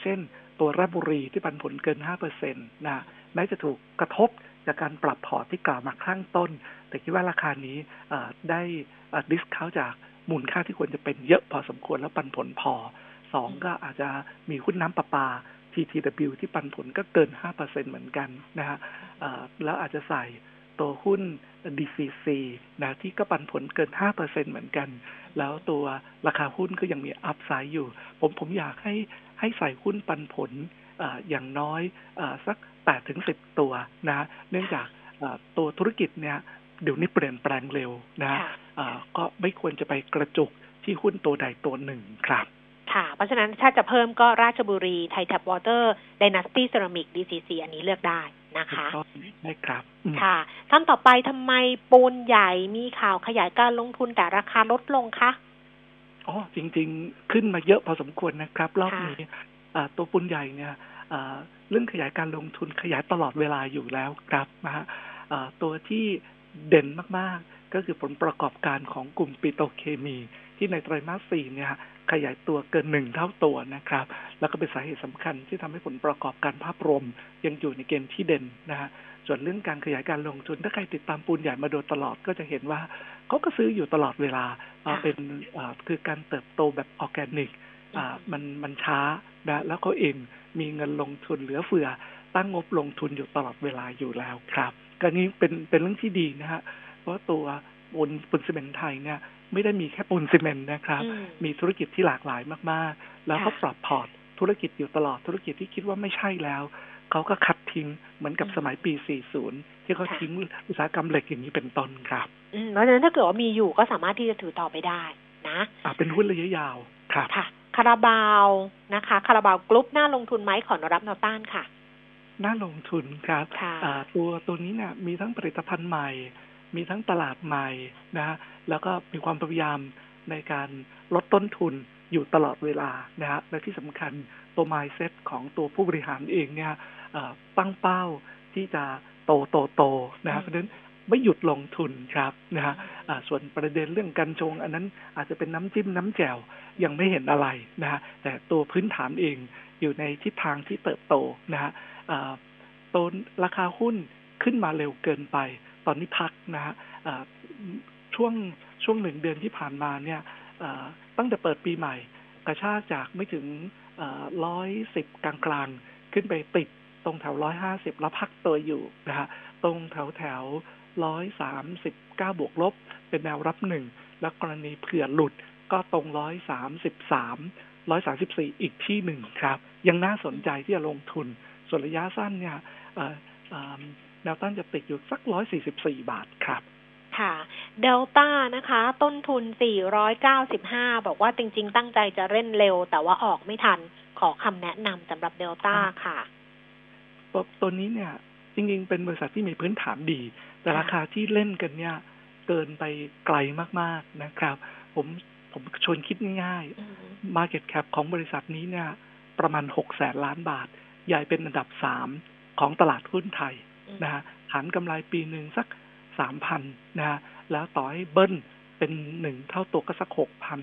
เช่นตัวราชบุรีที่ปันผลเกิน 5%นะฮะแม้จะถูกกระทบจากการปรับพอร์ตที่กล่าวมาข้างต้น แต่คิดว่าราคานี้ได้ discount จากมูลค่าที่ควรจะเป็นเยอะพอสมควรแล้วปันผลพอสองก็อาจจะมีหุ้นน้ำประปา TTW ที่ปันผลก็เกิน 5%เหมือนกันนะฮะแล้วอาจจะใส่ตัวหุ้น DCC นะที่ก็ปันผลเกิน 5%เหมือนกัน แล้วตัวราคาหุ้นก็ยังมี upside อยู่ ผมผมอยากให้ ให้ใส่หุ้นปันผลเอออย่างน้อยเออสัก8ถึง10ตัวนะฮะเนื่องจากเอ่อตัวธุรกิจเนี่ยเดี๋ยวนี้เปลี่ยนแปลงเร็วนะฮะค่ะเอ่อก็ไม่ควรจะไปกระจุกที่หุ้นตัวใดตัวหนึ่งครับค่ะ เพราะฉะนั้นถ้าจะเพิ่มก็ราชบุรี Thai Tap Water Dynasty Ceramic DCC อันนี้เลือกได้นะคะก็ได้ครับอืมค่ะท่านต่อไปทำไมปูนใหญ่มีข่าวขยายการลงทุนแต่ราคาลดลงคะ อ๋อจริง ๆ ขึ้นมาเยอะพอสมควรนะครับรอบนี้ตัวปุนใหญ่เนี่ยเรื่องขยายการลงทุนขยายตลอดเวลาอยู่แล้วครับนะฮะตัวที่เด่นมากๆ ก็คือผลประกอบการของกลุ่มปิโตเคมี ที่ในไตรมาสสี่เนี่ยขยายตัวเกินหนึ่งเท่าตัวนะครับ แล้วก็เป็นสาเหตุสำคัญที่ทำให้ผลประกอบการภาพรวมยังอยู่ในเกณฑ์ที่เด่นนะฮะ ส่วนเรื่องการขยายการลงทุน ถ้าใครติดตามปูนใหญ่มาโดยตลอดก็จะเห็นว่าเขาก็ซื้ออยู่ตลอดเวลาเป็นคือการเติบโตแบบออร์แกนิกมันมันช้านะแล้วเขาเองมีเงินลงทุนเหลือเฟือ ตั้งงบลงทุนอยู่ตลอดเวลาอยู่แล้วครับก็นี้เป็นเป็นเรื่องที่ดีนะฮะเพราะตัวปูนปูนซีเมนต์ไทยเนี่ยไม่ได้มีแค่ปูนซีเมนต์นะครับ มีธุรกิจที่หลากหลายมากๆ แล้วก็ปรับพอร์ตธุรกิจอยู่ตลอดธุรกิจที่คิดว่าไม่ใช่แล้ว เขาก็คัดทิ้งเหมือนกับสมัยปี 40 ที่เขาทิ้งอุตสาหกรรมเหล็กอย่างนี้เป็นต้นครับเพราะฉะนั้นถ้าเกิดว่ามีอยู่ก็สามารถที่จะถือต่อไปได้นะอ่าเป็นหุ้นระยะยาวครับค่ะคาราบาวนะคะคาราบาวกรุ๊ปน่าลงทุนไหมขอรับแนวต้านค่ะน่าลงทุนครับตัวตัวนี้เนี่ยมีทั้งผลิตภัณฑ์ใหม่ มีทั้งตลาดใหม่นะแล้วก็มีความพยายามในการลดต้นทุนอยู่ตลอดเวลานะฮะและที่สำคัญตัว mindset ของตัวผู้บริหารเองเนี่ย ตั้งเป้าที่จะโตโตโตนะฮะเพราะฉะนั้นไม่หยุดลงทุนครับนะฮะส่วนประเด็นเรื่องการชง อันนั้นอาจจะเป็นน้ำจิ้มน้ำแจ่วยังไม่เห็นอะไรนะฮะแต่ตัวพื้นฐานเองอยู่ในทิศทางที่เติบโตนะฮะตนราคาหุ้นขึ้นมาเร็วเกินไป ตอนนี้พักนะฮะช่วงช่วงหนึ่งเดือนที่ผ่านมาเนี่ยตั้งแต่เปิดปีใหม่ กระชากจากไม่ถึงร้อยสิบกลางๆ ขึ้นไปติด ตรงแถวร้อยห้าสิบแล้วพักตัวอยู่นะฮะตรงแถวแถวร้อยสามสิบเก้าบวกลบ เป็นแนวรับหนึ่งแล้วกรณีเผื่อหลุดก็ตรงร้อยสามสิบสามร้อยสาสิบสี่อีกที่หนึ่งครับ ยังน่าสนใจที่จะลงทุน ส่วนระยะสั้นเนี่ยแนวต้านจะติดอยู่สักร้อยสี่สิบสี่บาทครับค่ะเดลต้านะคะ ต้นทุนสี่ร้อยเก้าสิบห้าบอกว่าจริง ๆ ตั้งใจจะเล่นเร็ว แต่ว่าออกไม่ทันขอคำแนะนำสำหรับเดลต้าค่ะ ตัวนี้เนี่ย จริง ๆ เป็นบริษัทที่มีพื้นฐานดี แต่ราคาที่เล่นกันเนี่ย เกินไปไกลมากๆนะครับ ผมผมชวนคิดง่ายๆ Market Cap ของบริษัทนี้เนี่ย ประมาณหกแสนล้านบาท ใหญ่เป็นอันดับสามของตลาดหุ้นไทยนะฮะหันกำไรปีหนึ่งสักสามพันนะฮะแล้วต่อให้เบิ้ลเป็นหนึ่งเท่าตัวก็สักหกพัน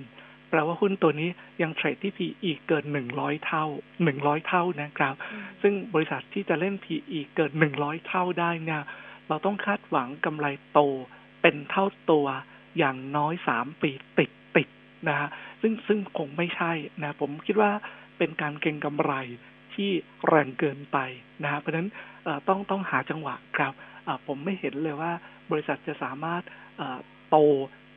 แปลว่าหุ้นตัวนี้ยังเทรดที่ PE เกินหนึ่งร้อยเท่าหนึ่งร้อยเท่านะครับ ซึ่งบริษัทที่จะเล่น PE เกินหนึ่งร้อยเท่าได้เนี่ยเราต้องคาดหวังกำไรโตเป็นเท่าตัวอย่างน้อยสามปีติดติดนะฮะซึ่งซึ่งคงไม่ใช่นะผมคิดว่าเป็นการเก็งกำไรที่แรงเกินไปนะฮะเพราะฉะนั้นต้องต้องหาจังหวะครับผมไม่เห็นเลยว่าบริษัทจะสามารถโต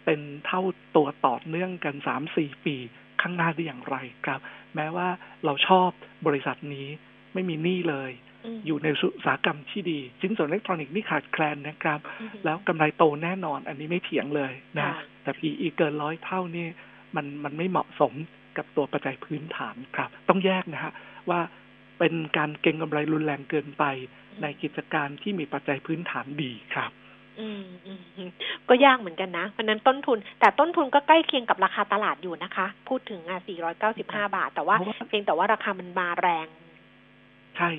เป็นเท่าตัวต่อเนื่องกันสามสี่ปีข้างหน้าได้อย่างไรครับ แม้ว่าเราชอบบริษัทนี้ไม่มีหนี้เลย อยู่ในอุตสาหกรรมที่ดีชิ้นส่วนอิเล็กทรอนิกส์นี่ขาดแคลนนะครับ แล้วกำไรโตแน่นอนอันนี้ไม่เถียงเลยนะ แต่ PE เกินร้อยเท่านี่มันมันไม่เหมาะสมกับตัวปัจจัยพื้นฐานครับ ต้องแยกนะฮะว่าเป็นการเก็งกำไรรุนแรงเกินไปในกิจการที่มีปัจจัยพื้นฐานดีครับ อืมอืมก็ยากเหมือนกันนะ เพราะนั้นต้นทุน แต่ต้นทุนก็ใกล้เคียงกับราคาตลาดอยู่นะคะ พูดถึงอะ495 บาท แต่ว่าเพียงแต่ว่าราคามันมาแรง ใช่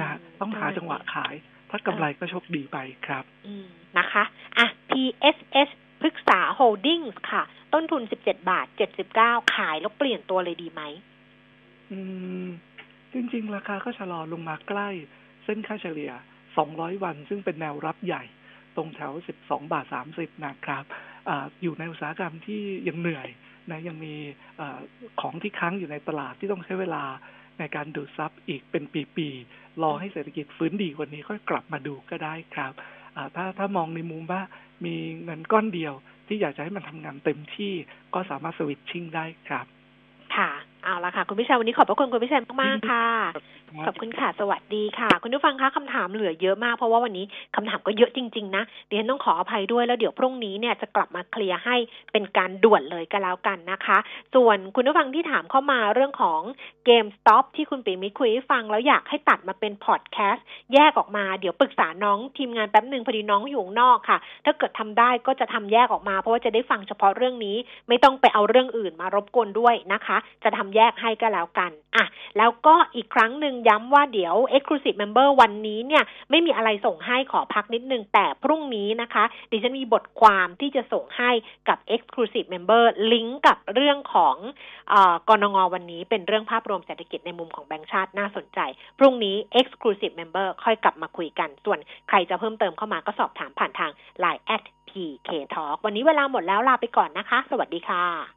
นะต้องหาจังหวะขาย ถ้ากำไรก็โชคดีไปครับ อืมนะคะ อะ PSH พฤกษาโฮลดิ้งค่ะ ต้นทุน 17 บาท 79 ขายแล้วเปลี่ยนตัวเลยดีไหม อืม จริง ๆ ราคาก็ชะลอลงมาใกล้ เส้นค่าเฉลี่ย 200 วัน ซึ่งเป็นแนวรับใหญ่ ตรงแถว 12 บาท 30 นะครับออยู่ในอุตสาหกรรมที่ยังเหนื่อยนะยังมีอของที่ค้างอยู่ในตลาดที่ต้องใช้เวลาในการดูดซับอีกเป็นปีๆ รอให้เศรษฐกิจฟื้นดีกว่านี้ค่อยกลับมาดูก็ได้ครับถ้าถ้ามองในมุมว่ามีเงินก้อนเดียวที่อยากจะให้มันทำงานเต็มที่ก็สามารถสวิตชิ่งได้ครับ ค่ะ เอาละค่ะ คุณพิชัยวันนี้ขอบพระคุณคุณพิชัยมากๆค่ะ ขอบคุณค่ะ สวัสดีค่ะ คุณผู้ฟังคะคำถามเหลือเยอะมากเพราะว่าวันนี้คำถามก็เยอะจริง ๆ นะเดี๋ยวต้องขออภัยด้วยแล้วเดี๋ยวพรุ่งนี้เนี่ยจะกลับมาเคลียร์ให้เป็นการด่วนเลยก็แล้วกันนะคะ ส่วนคุณผู้ฟังที่ถามเข้ามาเรื่องของเกมสต็อปที่คุณปีมิคุยให้ฟังแล้วอยากให้ตัดมาเป็นพอดแคสต์แยกออกมาเดี๋ยวปรึกษาน้องทีมงานแป๊บหนึ่งพอดีน้องอยู่นอกค่ะ ถ้าเกิดทำได้ก็จะทำแยกออกมา เพราะว่าจะได้ฟังเฉพาะเรื่องนี้ ไม่ต้องไปเอาเรื่องอื่นมารบกวนด้วยนะคะ จะทำแยกให้ก็แล้วกันอะแล้วก็อีกครั้งหนึ่งย้ำว่าเดี๋ยว Exclusive Member วันนี้เนี่ย ไม่มีอะไรส่งให้ขอพักนิดนึง แต่พรุ่งนี้นะคะ ดิฉันมีบทความที่จะส่งให้กับ Exclusive Member ลิงก์กับเรื่องของอกรงงวันนี้เป็นเรื่องภาพรวมเศรษฐกิจในมุมของแบงก์ชาติน่าสนใจ พรุ่งนี้ Exclusive Member ค่อยกลับมาคุยกัน ส่วนใครจะเพิ่มเติมเข้ามาก็สอบถามผ่านทาง Line at PK Talk วันนี้เวลาหมดแล้วลาไปก่อนนะคะ สวัสดีค่ะ